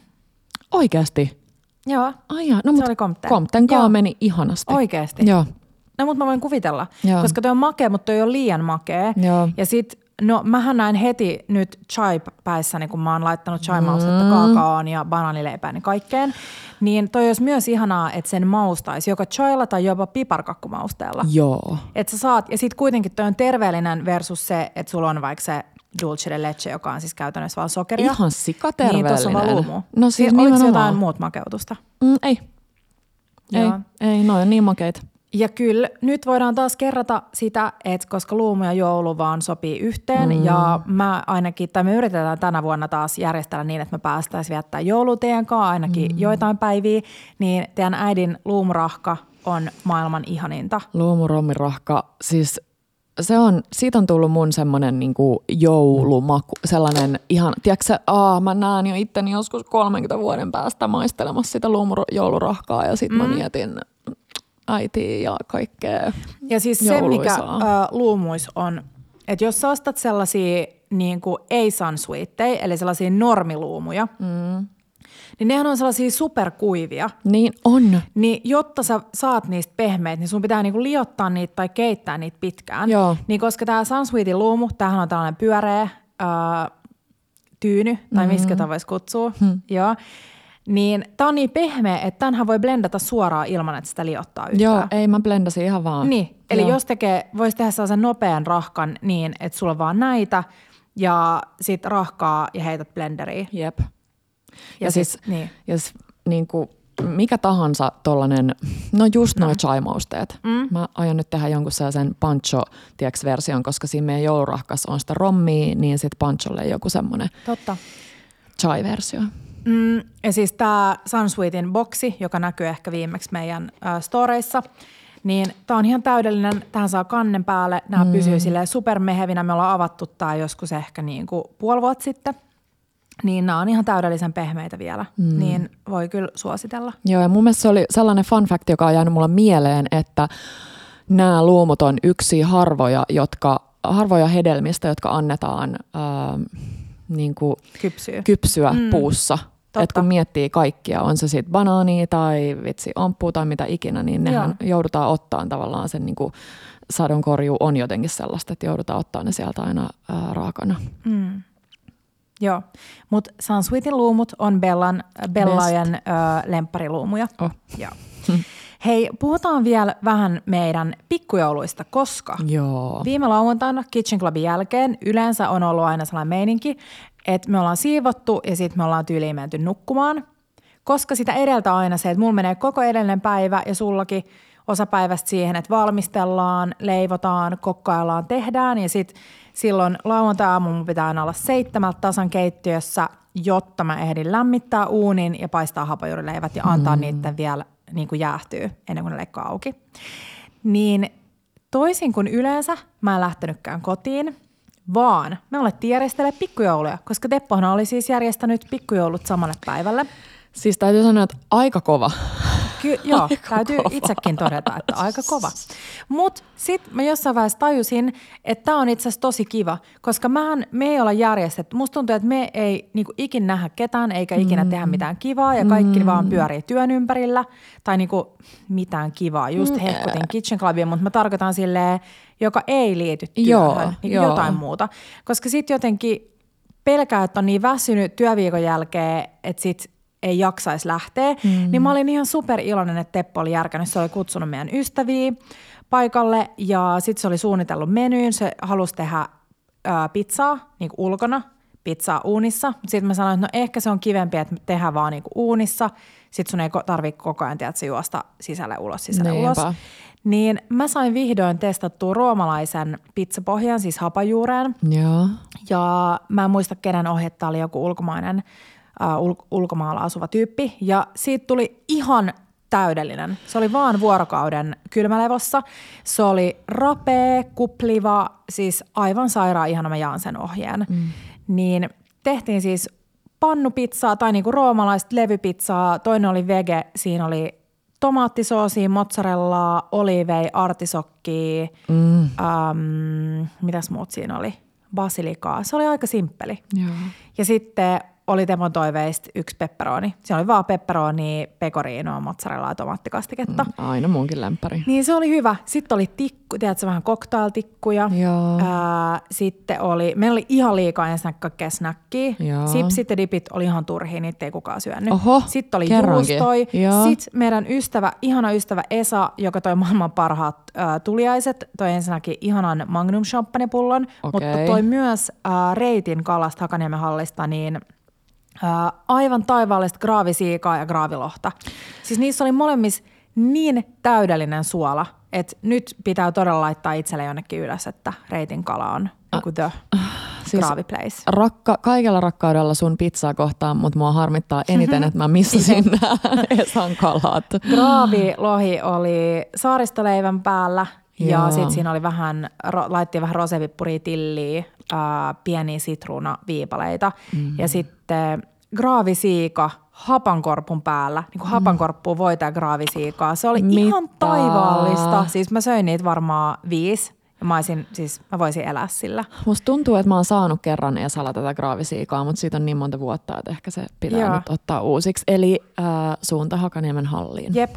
oikeasti, Joo, ai jaa, no Se oli Compte. Compten kaa Joo. meni ihanasti. oikeasti. Joo. No mutta mä voin kuvitella, Joo. koska toi on makea, mutta toi on liian makea. Joo. Ja sit, no mähän näin heti nyt chai päissäni, kun mä oon laittanut chai maustetta mm. kaakaoon ja banaanileipään ja kaikkeen. Niin toi olisi myös ihanaa, että sen maustaisi joko chailla tai jopa piparkakkumausteella. Joo. Että sä saat, ja sitten kuitenkin toi on terveellinen versus se, että sulla on vaikka se dulce de leche, joka on siis käytännössä vaan sokeria. Ihan sikaterveellinen. Niin, tuossa on vaan luumu. No siis Oliko se nimenomaan. jotain muut makeutusta? Mm, ei. Ei, Joo. ei, noin on niin makeita. Ja kyllä, nyt voidaan taas kerrata sitä, että koska luumu ja joulu vaan sopii yhteen mm. ja mä ainakin, tai me yritetään tänä vuonna taas järjestellä niin, että me päästäisiin viettää joulu teidän kanssa ainakin mm. joitain päiviä, niin teidän äidin luumurahka on maailman ihaninta. Luumurommirahka, siis se on, siitä on tullut mun semmonen niinku joulumaku, sellainen ihan, tiedätkö sä, aa, mä näen jo itteni joskus 30 vuoden päästä maistelemassa sitä luumujoulurahkaa ja sit mm. mä mietin äitiä ja kaikkea. Ja siis se, mikä Jouluisaa. ö, luumuis on, että jos sä ostat sellaisia niin kuin ei sunsweettejä, eli sellaisia normiluumuja, mm. Niin nehän on sellaisia superkuivia. Niin on. Niin jotta sä saat niistä pehmeitä, niin sun pitää niinku liottaa niitä tai keittää niitä pitkään. Joo. Niin koska tämä Sunsweetin luumu, tämähän on tällainen pyöreä ää, tyyny, tai mm-hmm. miksi voisi kutsua, hmm. joo. Niin tää on niin pehmeä, että tämänhän voi blendata suoraan ilman, että sitä liottaa yhtään. Joo, ei mä blendasin ihan vaan. Niin, eli Joo. jos tekee, voisi tehdä sellaisen nopean rahkan niin, että sulla on vaan näitä ja sit rahkaa ja heität blenderiin. Jep. Ja, Ja, sit, siis, niin. ja s- niin kuin, mikä tahansa tollanen, no just noin chai-mausteet. Mm. Mä aion nyt tehdä jonkun sellaisen pancho tiiäks, version, koska siinä meidän joulurahkas on sitä rommia, niin sitten pancholle joku semmoinen Totta. chai-versio. Mm, ja siis tämä Sunsweetin boksi, joka näkyy ehkä viimeksi meidän äh, storeissa, niin tämä on ihan täydellinen. Tähän saa kannen päälle. Nämä mm. pysyy silleen supermehevinä. Me ollaan avattu tämä joskus ehkä niin kuin puoli vuotta sitten. Niin nämä on ihan täydellisen pehmeitä vielä. Mm. Niin voi kyllä suositella. Joo, ja mun mielestä se oli sellainen fun fact, joka on jäänyt mulle mieleen, että nämä luumut on yksi harvoja, jotka, harvoja hedelmistä, jotka annetaan ähm, niin kuin Kypsyy. kypsyä mm. puussa. Totta. Että kun miettii kaikkia, on se sitten banaania tai vitsi omppua tai mitä ikinä, niin nehän Joo. joudutaan ottaan tavallaan sen niin kuin sadonkorjuu on jotenkin sellaista, että joudutaan ottaa ne sieltä aina ää, raakana. Mm. Joo, mutta Sunsweetin luumut on Bellan, Bellajen ö, lemppariluumuja. Oh. Joo. Hei, puhutaan vielä vähän meidän pikkujouluista, koska Joo. viime lauantaina Kitchen Clubin jälkeen yleensä on ollut aina sellainen meininki, että me ollaan siivottu ja sitten me ollaan tyyliin menty nukkumaan. Koska sitä edeltä aina se, että mulla menee koko edellinen päivä ja sullakin osa päivästä siihen, että valmistellaan, leivotaan, kokkaillaan, tehdään ja sitten silloin lauantai-aamu mun pitää aina olla seitsemältä tasan keittiössä, jotta mä ehdin lämmittää uunin ja paistaa hapajurileivät ja antaa mm. niiden vielä niin kuin jäähtyä ennen kuin ne leikkaa auki. Niin toisin kuin yleensä, mä en lähtenytkään kotiin, vaan me alettiin järjestellä pikkujouluja, koska Teppohan oli siis järjestänyt pikkujoulut samalle päivälle. Siis täytyy sanoa, että aika kova. Ky- joo, Aika täytyy kova. itsekin todeta, että aika kova. Mutta sitten mä jossain vaiheessa tajusin, että tämä on itse asiassa tosi kiva, koska mähän, me ei olla järjestetty. Musta tuntuu, että me ei niinku ikin nähdä ketään eikä ikinä tehdä mitään kivaa ja kaikki mm. vaan pyörii työn ympärillä. Tai niinku mitään kivaa, just hehkutin Kitchen Clubia, mutta mä tarkoitan silleen, joka ei liity työhön, Joo, niin joo. jotain muuta. Koska sitten jotenkin pelkää, että on niin väsynyt työviikon jälkeen, että sit ei jaksaisi lähteä, mm. niin mä olin ihan super iloinen, että Teppo oli järkännyt. Se oli kutsunut meidän ystäviä paikalle ja sitten se oli suunnitellut menyyn. Se halusi tehdä ää, pizzaa niin ulkona, pizzaa uunissa. Sitten mä sanoin, että no ehkä se on kivempi, että tehdään vaan niin uunissa. Sitten sun ei tarvitse koko ajan tiedätkö, juosta sisälle ulos, sisälle Niinpä. ulos. Niin mä sain vihdoin testattua ruomalaisen pizzapohjan, siis hapajuureen. Joo. Ja mä en muista, kenen ohjetta oli joku ulkomainen, ul- ulkomailla asuva tyyppi. Ja siitä tuli ihan täydellinen. Se oli vaan vuorokauden kylmälevossa. Se oli rapea, kupliva, siis aivan sairaan ihana, mä jaan sen ohjeen. Mm. Niin tehtiin siis pannupizzaa tai niinku roomalaista levypizzaa. Toinen oli vege, siinä oli tomaattisoosia, mozzarellaa, olivei, artisokkia, mm. äm, mitäs muut siinä oli? Basilikaa. Se oli aika simppeli. Joo. Ja sitten oli Temon toiveista yksi pepperoni. Se oli vaan pepperoni, pecorinoa, mozzarellaa ja tomaattikastiketta. Mm. Aina munkin lämpäri. Niin se oli hyvä. Sitten oli tikku, tiedätkö, vähän cocktailtikkuja. Joo. Ää, sitten oli, meillä oli ihan liikaa ensin kaikkea snackia. Joo. Sipsit ja dipit oli ihan turhia, niitä ei kukaan syönyt. Oho, sitten oli kerrankin. juustoi. Joo. Sitten meidän ystävä, ihana ystävä Esa, joka toi maailman parhaat ää, tuliaiset, toi ensinnäkin ihanan Magnum champagnepullon, Okei. mutta toi myös ää, reitin kalasta Hakaniemen hallista, niin ää, aivan taivaallista graavisiikaa ja graavilohta. Siis niissä oli molemmissa niin täydellinen suola, että nyt pitää todella laittaa itselle jonnekin ylös, että reitin kala on joku the Siis- graavi place. Rakka, kaikella rakkaudella sun pizzaa kohtaan, mutta mua harmittaa eniten, että mä missasin Esan kalat. Graavilohi oli saaristoleivän päällä ja sitten siinä oli vähän, laittiin vähän rosevippuria, tilliä, pieniä sitruunaviipaleita mm. ja sitten graavisiika hapankorpun päällä, niin kuin hapankorppuun voita ja graavisiikaa. Se oli Mitä? ihan taivaallista. Siis mä söin niitä varmaan viisi ja mä, olisin, siis mä voisin elää sillä. Musta tuntuu, että mä oon saanut kerran Esalla tätä graavisiikaa, mutta siitä on niin monta vuotta, että ehkä se pitää Joo. nyt ottaa uusiksi. Eli äh, suunta Hakaniemen halliin. Jep.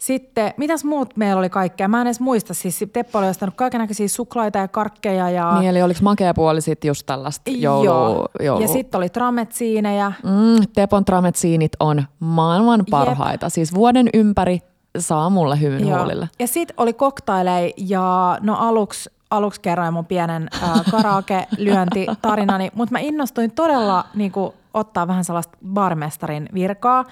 Sitten, mitäs muut meillä oli kaikkea? Mä en edes muista. Siis Teppo oli ostanut kaikenlaisia suklaita ja karkkeja. Ja... Niin, eli oliko makea puoli sitten just tällaista joulu, Joo. joulu. Ja sitten oli trametsiinejä. Mm, Tepon trametsiinit on maailman parhaita. Siis vuoden ympäri saa mulle hyvin huolille. Ja sitten oli koktaileja ja no aluksi aluksi kerroin mun pienen äh, karaoke-lyönti tarinani, mutta mä innostuin todella niin kuin, ottaa vähän sellaista barmestarin virkaa.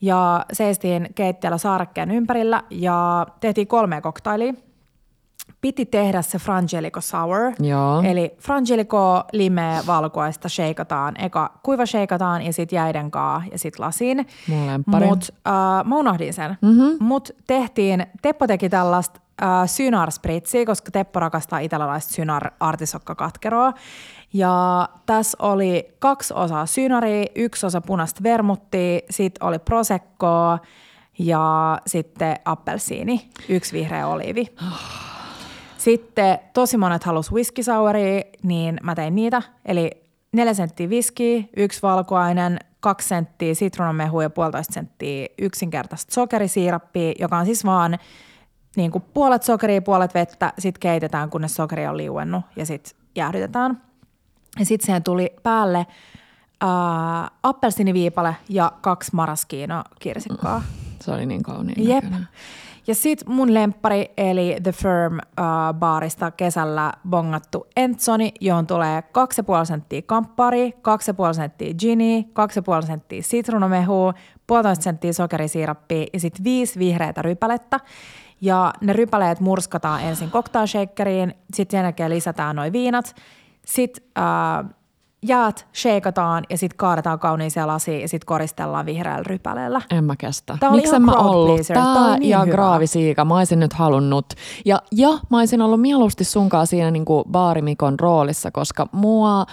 Ja seistiin keittiöllä saarekkeen ympärillä ja tehtiin kolme koktailia. Piti tehdä se Frangelico Sour. Joo. Eli Frangelico, limeä, valkoista sheikataan. Eka kuiva sheikataan ja sitten jäiden kaa ja sitten lasiin. Mut äh, mä unohdin sen. Mm-hmm. Mut tehtiin, Teppo teki tällaista äh, synarspritsiä, koska Teppo rakastaa italialaista synar artisokkakatkeroa. Ja tässä oli kaksi osaa synaria, yksi osa punaista vermuttia, sitten oli proseccoa ja sitten appelsiini, yksi vihreä oliivi. Sitten tosi monet halus whisky souria, niin mä tein niitä. Eli neljä senttiä viskiä, yksi valkoinen, kaksi senttiä sitruunamehua ja puolitoista senttiä yksinkertaista sokerisiirappia, joka on siis vaan niin kuin puolet sokeria, puolet vettä, sitten keitetään, kunnes sokeri on liuennut ja sitten jäähdytetään. Ja sitten siihen tuli päälle ää, appelsiniviipale ja kaksi maraskiino kirsikkaa. Se oli niin kauniin Jep. näköinen. Ja sitten mun lemppari, eli The Firm uh, baarista kesällä bongattu Entsoni, johon tulee 2,5 senttiä kamppari, 2,5 senttiä gini, 2,5 senttiä sitruunamehua, 1,5 senttiä sokerisiirappia ja sitten viisi vihreätä rypälettä. Ja ne rypäleet murskataan ensin cocktailshakeriin, sitten sen jälkeen lisätään noin viinat. Sitten uh, jäät sheikataan ja sitten kaadetaan kauniiseen lasiin ja sitten koristellaan vihreällä rypäleellä. En mä kestä. Oli Miksen ihan mä ollut? pleaser. Tää Tää niin ja hyvä. graavisiika, mä olisin nyt halunnut. Ja, ja mä olisin ollut mieluusti sunkaan siinä niinku baarimikon roolissa, koska mua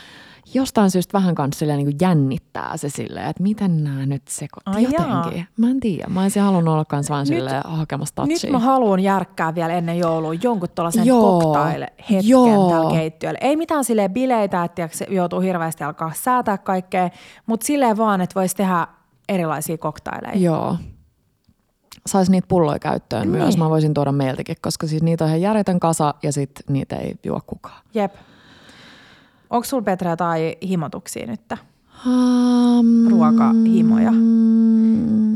jostain syystä vähän kanssa silleen niinku jännittää se silleen, että miten nämä nyt sekoittaa jotenkin. jaa. Mä en tiedä. Mä olisin halunnut olla kans vaan Nyt- silleen hakemassa Nyt touchia. mä haluan järkkää vielä ennen joulua jonkun tuollaisen cocktail-hetken Joo. täällä keittiöllä. Ei mitään silleen bileitä, että joutuu hirveästi alkaa säätää kaikkea, mutta silleen vaan, että voisi tehdä erilaisia cocktailleja. Joo. Saisi niitä pulloja käyttöön Niin. myös. Mä voisin tuoda meiltäkin, koska siis niitä on ihan järjetön kasa ja sit niitä ei juo kukaan. Jep. Onko sulla Petra jotain himotuksia nyt? Um, Ruokahimoja.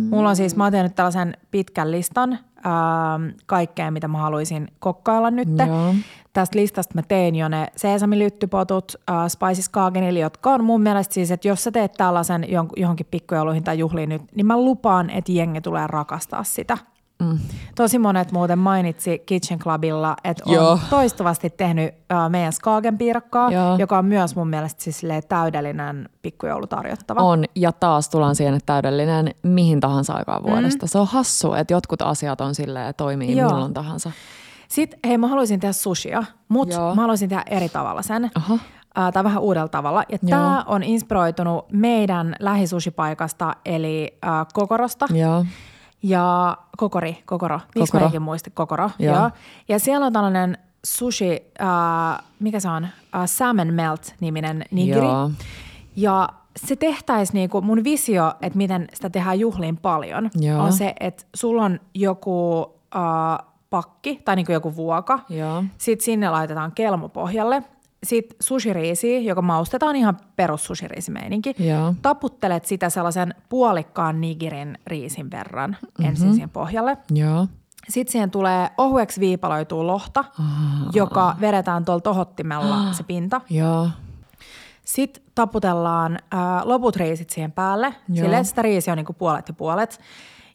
Mulla on siis, mä oon tehnyt tällaisen pitkän listan ähm, kaikkea, mitä mä haluaisin kokkailla nyt. Joo. Tästä listasta mä tein jo ne seesamilyttypotut äh, Spices Kagenille, jotka on mun mielestä siis, että jos sä teet tällaisen johonkin pikkujouluihin tai juhliin nyt, niin mä lupaan, että jengi tulee rakastaa sitä. Mm. Tosi monet muuten mainitsi Kitchen Clubilla, että on Joo. toistuvasti tehnyt äh, meidän Skagen-piirakkaa, Joo. joka on myös mun mielestä siis täydellinen pikkujoulutarjottava. On, ja taas tullaan siihen, että täydellinen mihin tahansa aikaan vuodesta. Mm. Se on hassu, että jotkut asiat on silleen, toimii Joo. Milloin tahansa. Sitten hei, mä haluaisin tehdä sushia, mutta mä haluaisin tehdä eri tavalla sen. Aha. Ää, tai vähän uudella tavalla. Ja Joo. tämä on inspiroitunut meidän lähisushipaikasta, eli äh, Kokorosta. Joo. Ja Kokori, Kokoro. Miksi Kokoro. mä muisti Kokoro? Joo. Joo. Ja siellä on tällainen sushi, äh, mikä se on? Äh, Salmon Melt-niminen nigiri. Joo. Ja se tehtäisiin niinku, mun visio, että miten sitä tehdään juhliin paljon, Joo. on se, että sulla on joku äh, pakki tai niinku joku vuoka. Joo. Sitten sinne laitetaan kelmo pohjalle. Sitten sushiriisi, joka maustetaan ihan perus sushiriisimeininki. Joo. Taputtelet sitä sellaisen puolikkaan nigirin riisin verran Mhm. mm-hmm. ensin siihen pohjalle. Joo. Sitten siihen tulee ohueksi viipaloituu lohta, joka vedetään tuolla tohottimella se pinta. Joo. Sitten taputellaan ää, loput riisit siihen päälle, Joo. silleen, sitä riisiä on niinku puolet ja puolet.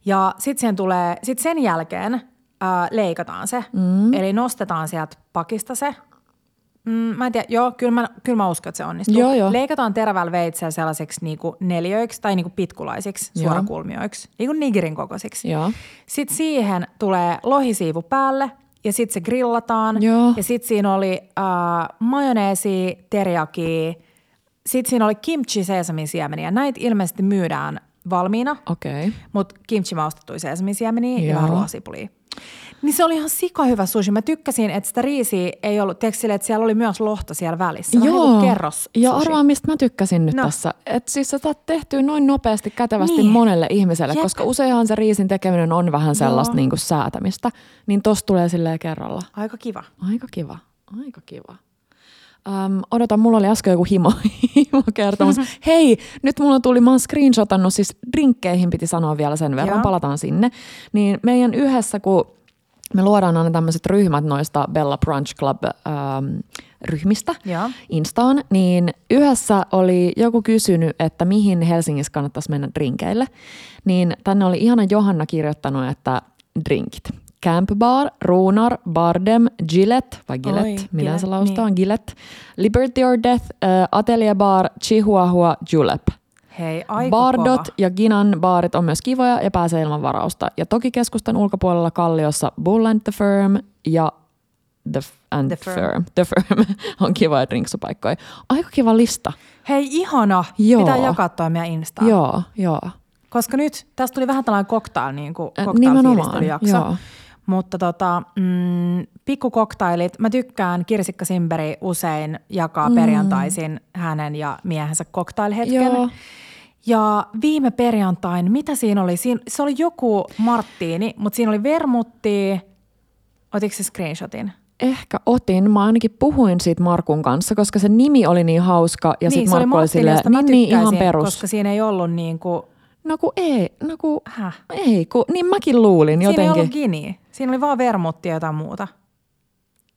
Ja sitten siihen tulee, sit sen jälkeen ää, leikataan se, mm. eli nostetaan sieltä pakista se. Mm, mä en tiedä, joo, kyllä mä, kyllä mä uskon, että se onnistuu. Joo, joo. Leikataan terävällä veitsellä sellaisiksi niinku neljöiksi tai niinku pitkulaisiksi, Joo. suorakulmioiksi, niinku nigirin kokoisiksi. Joo. Sitten siihen tulee lohisiivu päälle ja sitten se grillataan. Joo. Ja sitten siinä oli äh, majoneesi, teriyaki, sitten siinä oli kimchi sesamisiemeniä. Näitä ilmeisesti myydään valmiina. Okay. mutta kimchi maustettuja sesamisiemeniä ja Joo. vähän ruoasipulia. Niin se oli ihan sika hyvä sushi. Mä tykkäsin, että sitä riisiä ei ollut, tiedätkö sille, että siellä oli myös lohta siellä välissä. Vähän Joo. niin kerros ja arvaa, mistä mä tykkäsin nyt No. tässä. Että siis sä saat tehtyä noin nopeasti, kätevästi Niin. monelle ihmiselle, Jep. koska useinhan se riisin tekeminen on vähän sellaista Joo. niin kuin säätämistä. Niin tosta tulee silleen kerralla. Aika kiva. Aika kiva, aika kiva. Öm, odota, mulla oli äsken joku himo, himo kertomus. Hei, nyt mulla tuli, mä oon screenshotannut, siis drinkkeihin piti sanoa vielä sen verran, Joo. palataan sinne. Niin meidän yhdessä, kun me luodaan aina tämmöiset ryhmät noista Bella Brunch Club ähm, ryhmistä Joo. Instaan, niin yhdessä oli joku kysynyt, että mihin Helsingissä kannattaisi mennä drinkeille. Niin tänne oli ihana Johanna kirjoittanut, että drinkit. Camp Bar, Runar, Bardem, Gillette, vai Gillette, Oi, Gillette, se lausutaan, Gillette, Liberty or Death, äh, Atelier Bar, Chihuahua, Julep. Hei, aika Bardot kova. ja Ginan baarit on myös kivoja ja pääsee ilman varausta. Ja toki keskustan ulkopuolella Kalliossa Bull and the Firm ja The, F- and The Firm. Firm. The Firm on kivoja drinksupaikkoja. Aika kiva lista. Hei, ihana. Joo. Pitää jakaa toi meidän Instaan. Joo, joo. Koska nyt tästä tuli vähän tällainen cocktail, niin kuin Äh, cocktail-fiilistelyjakso. joo. Mutta tota, mm, pikkukoktailit, mä tykkään Kirsikka Simberi usein jakaa mm. perjantaisin hänen ja miehensä cocktailhetken. Joo. Ja viime perjantain, mitä siinä oli? Siin, se oli joku marttiini, mutta siinä oli vermutti. Otitko se screenshotin? Ehkä otin. Mä ainakin puhuin siitä Markun kanssa, koska se nimi oli niin hauska. Ja niin, sitten se oli Markku oli silleen, niin, niin ihan perus. koska siinä ei ollut niin kuin, No ku ei, no ku, häh? ei, ku, niin mäkin luulin Siinä ei jotenkin. ollut gini. Siinä oli vaan vermutti ja jotain muuta.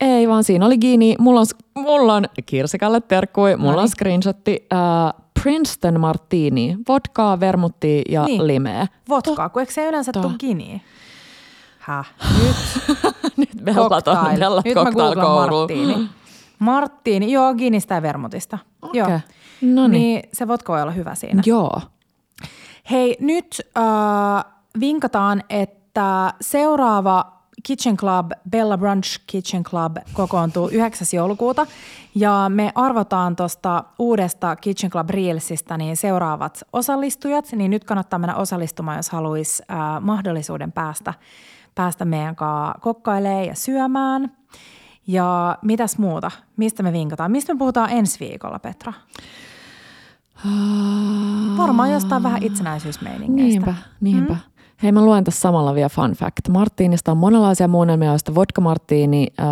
Ei, vaan siinä oli Gini. Mulla on, mulla on Kirsikalle terkkui, mulla on Noniin. screenshotti. Uh, Princeton Martini, vodkaa, vermuttia ja Niin. limeä. Vodkaa, kun eikö se yleensä tule gini? Häh? Nyt Nyt on cocktail. bellat Nyt mä googlan. Marttiini. Marttiini, joo, ginistä ja vermutista. Okei. Joo. No niin. Niin se vodka voi olla hyvä siinä. Joo. Hei, nyt äh, vinkataan, että seuraava Kitchen Club, Bella Brunch Kitchen Club kokoontuu 9. joulukuuta ja me arvotaan tuosta uudesta Kitchen Club Reelsistä niin seuraavat osallistujat, niin nyt kannattaa mennä osallistumaan, jos haluaisi äh, mahdollisuuden päästä, päästä meidän kanssa kokkailemaan ja syömään. Ja mitäs muuta? Mistä me vinkataan? Mistä me puhutaan ensi viikolla, Petra? Varmaan jostain vähän itsenäisyysmeiningeistä. Niinpä, niinpä. Mm. Hei, mä luen tässä samalla vielä fun fact. Marttiinista on monenlaisia muunnelmia, joista vodka marttiini, äh,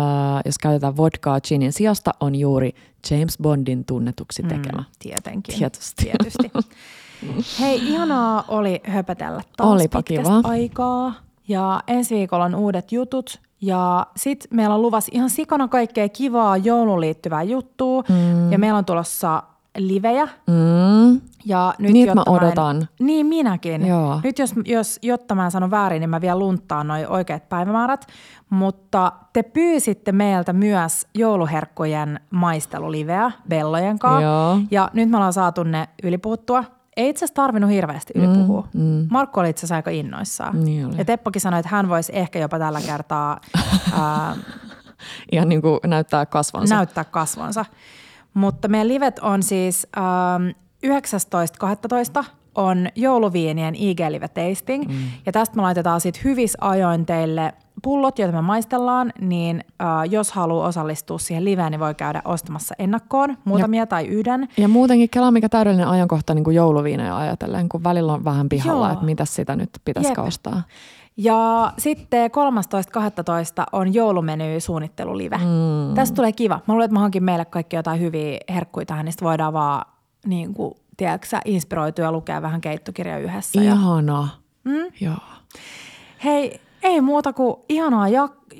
jos käytetään vodkaa ginin sijasta, on juuri James Bondin tunnetuksi tekemä. Mm, tietenkin. Tietysti. Tietysti. Hei, ihanaa oli höpötellä taas Olipa pitkästä kiva. aikaa. Ja ensi viikolla on uudet jutut. Ja sit meillä on luvassa ihan sikana kaikkea kivaa jouluun liittyvää juttua. Mm. Ja meillä on tulossa livejä. Mm. Ja nyt, Niitä mä jotta en- odotan. niin minäkin. Joo. Nyt jos, jos, jotta mä en sano väärin, niin mä vielä lunttaan noin oikeat päivämäärät. Mutta te pyysitte meiltä myös jouluherkkujen maisteluliveä Bellojen kanssa. Joo. Ja nyt me ollaan saatu ne ylipuhuttua. Ei itse asiassa tarvinnut hirveästi ylipuhua. Mm, mm. Markku oli itse asiassa aika innoissaan. Niin oli. Ja Teppokin sanoi, että hän voisi ehkä jopa tällä kertaa ää, Ihan niin kuin näyttää kasvansa. näyttää kasvonsa. Mutta meidän livet on siis ähm, 19.12. on jouluviinien IG-live tasting. Mm. Ja tästä me laitetaan sitten hyvissä ajoin teille pullot, joita me maistellaan, niin äh, jos haluaa osallistua siihen liveen, niin voi käydä ostamassa ennakkoon muutamia ja. tai yhden. Ja muutenkin Kela, mikä täydellinen ajankohta niin kuin jouluviinoja ajatellen, kun välillä on vähän pihalla, Joo. että mitä sitä nyt pitäisi ostaa. Ja sitten 13.12. on joulumeny suunnittelulive. Mm. Tästä tulee kiva. Mä luulen, että mä hankin meille kaikki jotain hyviä herkkuja tähän, niin voidaan vaan niin kuin, tiedätkö, inspiroitua ja lukea vähän keittokirja yhdessä. Ja... Ihana. Mm? Joo. Hei, ei muuta kuin ihanaa jak-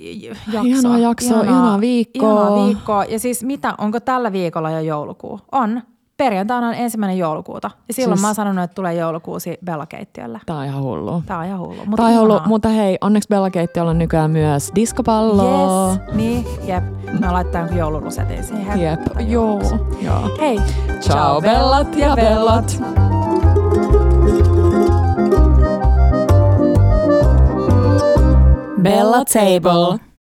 jaksoa. Ihanaa jaksoa, ihanaa viikkoa. Ihanaa viikkoa. Ja siis mitä, onko tällä viikolla jo joulukuu? On. Perjantaina on ensimmäinen joulukuuta. Ja silloin Siis- siis... mä oon sanonut, että tulee joulukuusi Bella-keittiölle. Tää on ihan hullu. Tää on ihan hullu. Mutta Tää on hullu, mutta hei, onneksi Bella Keittiöllä on nykyään myös diskopallo. Yes, niin, jep. Mä laittaa jonkun joulurusetin siihen. Jep, joo. joo. Hei, Ciao bellat ja bellat. Bella Table.